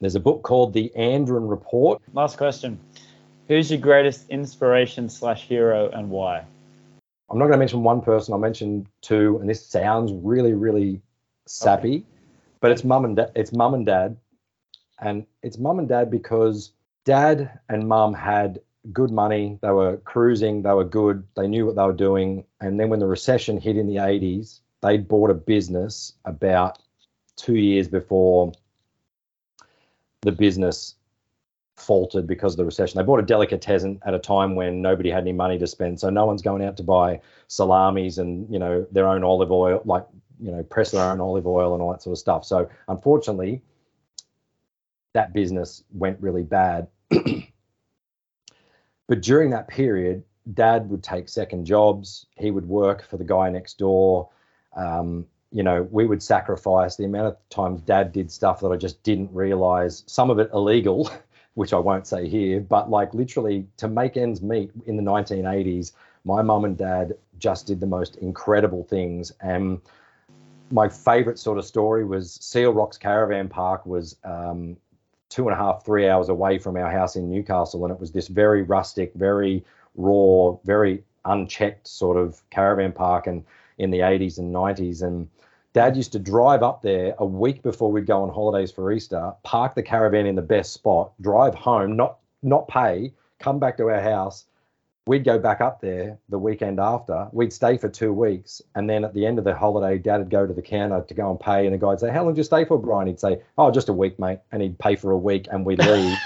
There's a book called The Andron Report. Last question. Who's your greatest inspiration slash hero and why? I'm not going to mention one person. I'll mention two, and this sounds really, really sappy, but it's mum and dad. It's mum and dad, and it's mum and dad because dad and mum had good money. They were cruising. They were good. They knew what they were doing. And then when the recession hit in the 80s, they bought a business about two years before the business faltered because of the recession. They bought a delicatessen at a time when nobody had any money to spend. So no one's going out to buy salamis and, you know, their own olive oil, like you know, press their own olive oil and all that sort of stuff. So unfortunately, that business went really bad. but during that period, dad would take second jobs. He would work for the guy next door. Um, you know, we would sacrifice the amount of times dad did stuff that I just didn't realize, some of it illegal, which I won't say here, but like literally to make ends meet in the 1980s, my mum and dad just did the most incredible things. And my favorite sort of story was Seal Rocks Caravan Park was um, two and a half, three hours away from our house in Newcastle. And it was this very rustic, very raw, very unchecked sort of caravan park and in the 80s and 90s. And dad used to drive up there a week before we'd go on holidays for Easter, park the caravan in the best spot, drive home, not not pay, come back to our house. We'd go back up there the weekend after. We'd stay for two weeks. And then at the end of the holiday, dad would go to the counter to go and pay. And the guy'd say, How long did you stay for, Brian? He'd say, Oh, just a week, mate. And he'd pay for a week and we'd leave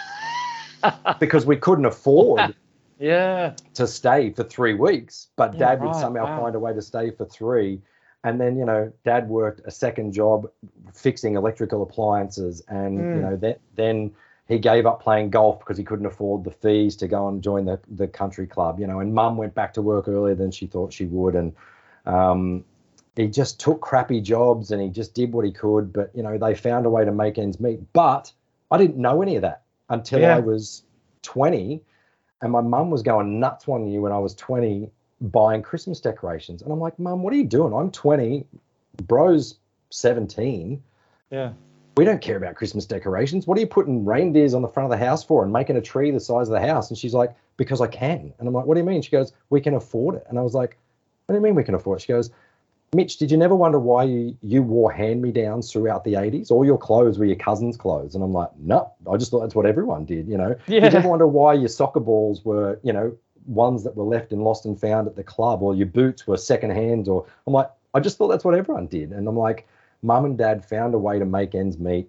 because we couldn't afford Yeah. to stay for three weeks, but Yeah, dad would right, somehow wow. find a way to stay for three. And then, you know, dad worked a second job fixing electrical appliances. And, you Mm. know, that, then he gave up playing golf because he couldn't afford the fees to go and join the, the country club, you know, and mum went back to work earlier than she thought she would. And um, he just took crappy jobs and he just did what he could. But, you know, they found a way to make ends meet. But I didn't know any of that until Yeah. I was 20 and my mum was going nuts one year when I was 20 buying Christmas decorations. And I'm like, Mum, what are you doing? I'm 20, bro's 17. Yeah. We don't care about Christmas decorations. What are you putting reindeers on the front of the house for and making a tree the size of the house? And she's like, Because I can. And I'm like, What do you mean? She goes, We can afford it. And I was like, What do you mean we can afford it? She goes, Mitch, did you never wonder why you, you wore hand me downs throughout the 80s? All your clothes were your cousin's clothes. And I'm like, No, I just thought that's what everyone did, you know? Yeah. Did you ever wonder why your soccer balls were, you know, ones that were left and lost and found at the club, or your boots were second hand? Or I'm like, I just thought that's what everyone did. And I'm like, mum and dad found a way to make ends meet,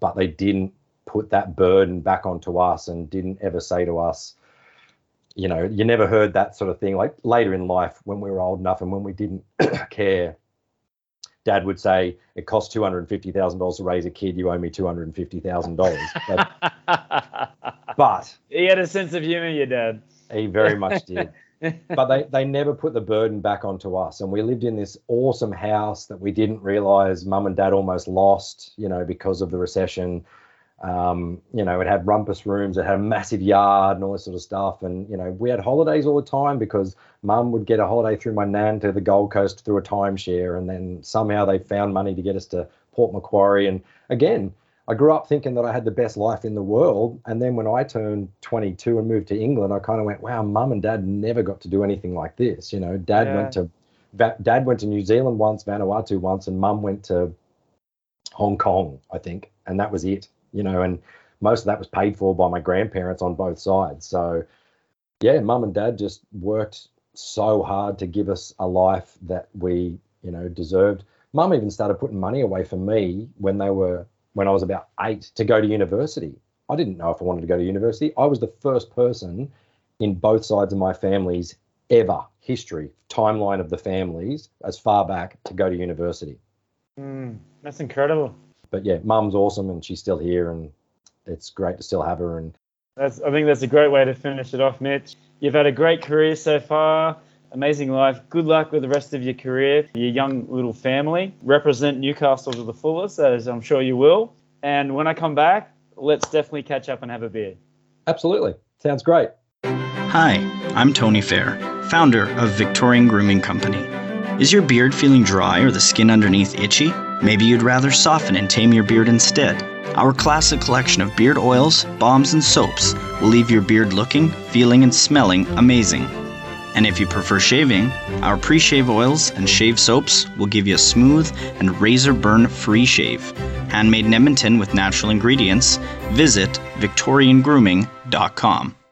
but they didn't put that burden back onto us and didn't ever say to us, you know, you never heard that sort of thing. Like later in life, when we were old enough and when we didn't care, dad would say, It costs $250,000 to raise a kid. You owe me $250,000. But, he had a sense of humor, your dad. he very much did. but they, they never put the burden back onto us. And we lived in this awesome house that we didn't realize mum and dad almost lost, you know, because of the recession. Um, you know, it had rumpus rooms, it had a massive yard and all this sort of stuff. And, you know, we had holidays all the time because mum would get a holiday through my nan to the Gold Coast through a timeshare. And then somehow they found money to get us to Port Macquarie. And again, I grew up thinking that I had the best life in the world. And then when I turned 22 and moved to England, I kind of went, wow, mum and dad never got to do anything like this. You know, dad Yeah. went to dad went to New Zealand once, Vanuatu once, and mum went to Hong Kong, I think. And that was it, you know, and most of that was paid for by my grandparents on both sides. So, yeah, mum and dad just worked so hard to give us a life that we, you know, deserved. Mum even started putting money away for me when they were when I was about eight to go to university. I didn't know if I wanted to go to university. I was the first person in both sides of my families ever history timeline of the families as far back to go to university. Mm, that's incredible. But yeah, mum's awesome and she's still here and it's great to still have her and That's, I think that's a great way to finish it off, Mitch. You've had a great career so far, amazing life. Good luck with the rest of your career, your young little family. Represent Newcastle to the fullest, as I'm sure you will. And when I come back, let's definitely catch up and have a beer. absolutely sounds great. Hi, I'm Tony Fair, founder of Victorian Grooming Company. Is your beard feeling dry or the skin underneath itchy? Maybe you'd rather soften and tame your beard instead. Our classic collection of beard oils, balms, and soaps will leave your beard looking, feeling, and smelling amazing. And if you prefer shaving, our pre shave oils and shave soaps will give you a smooth and razor burn free shave. Handmade in Edmonton with natural ingredients, visit VictorianGrooming.com.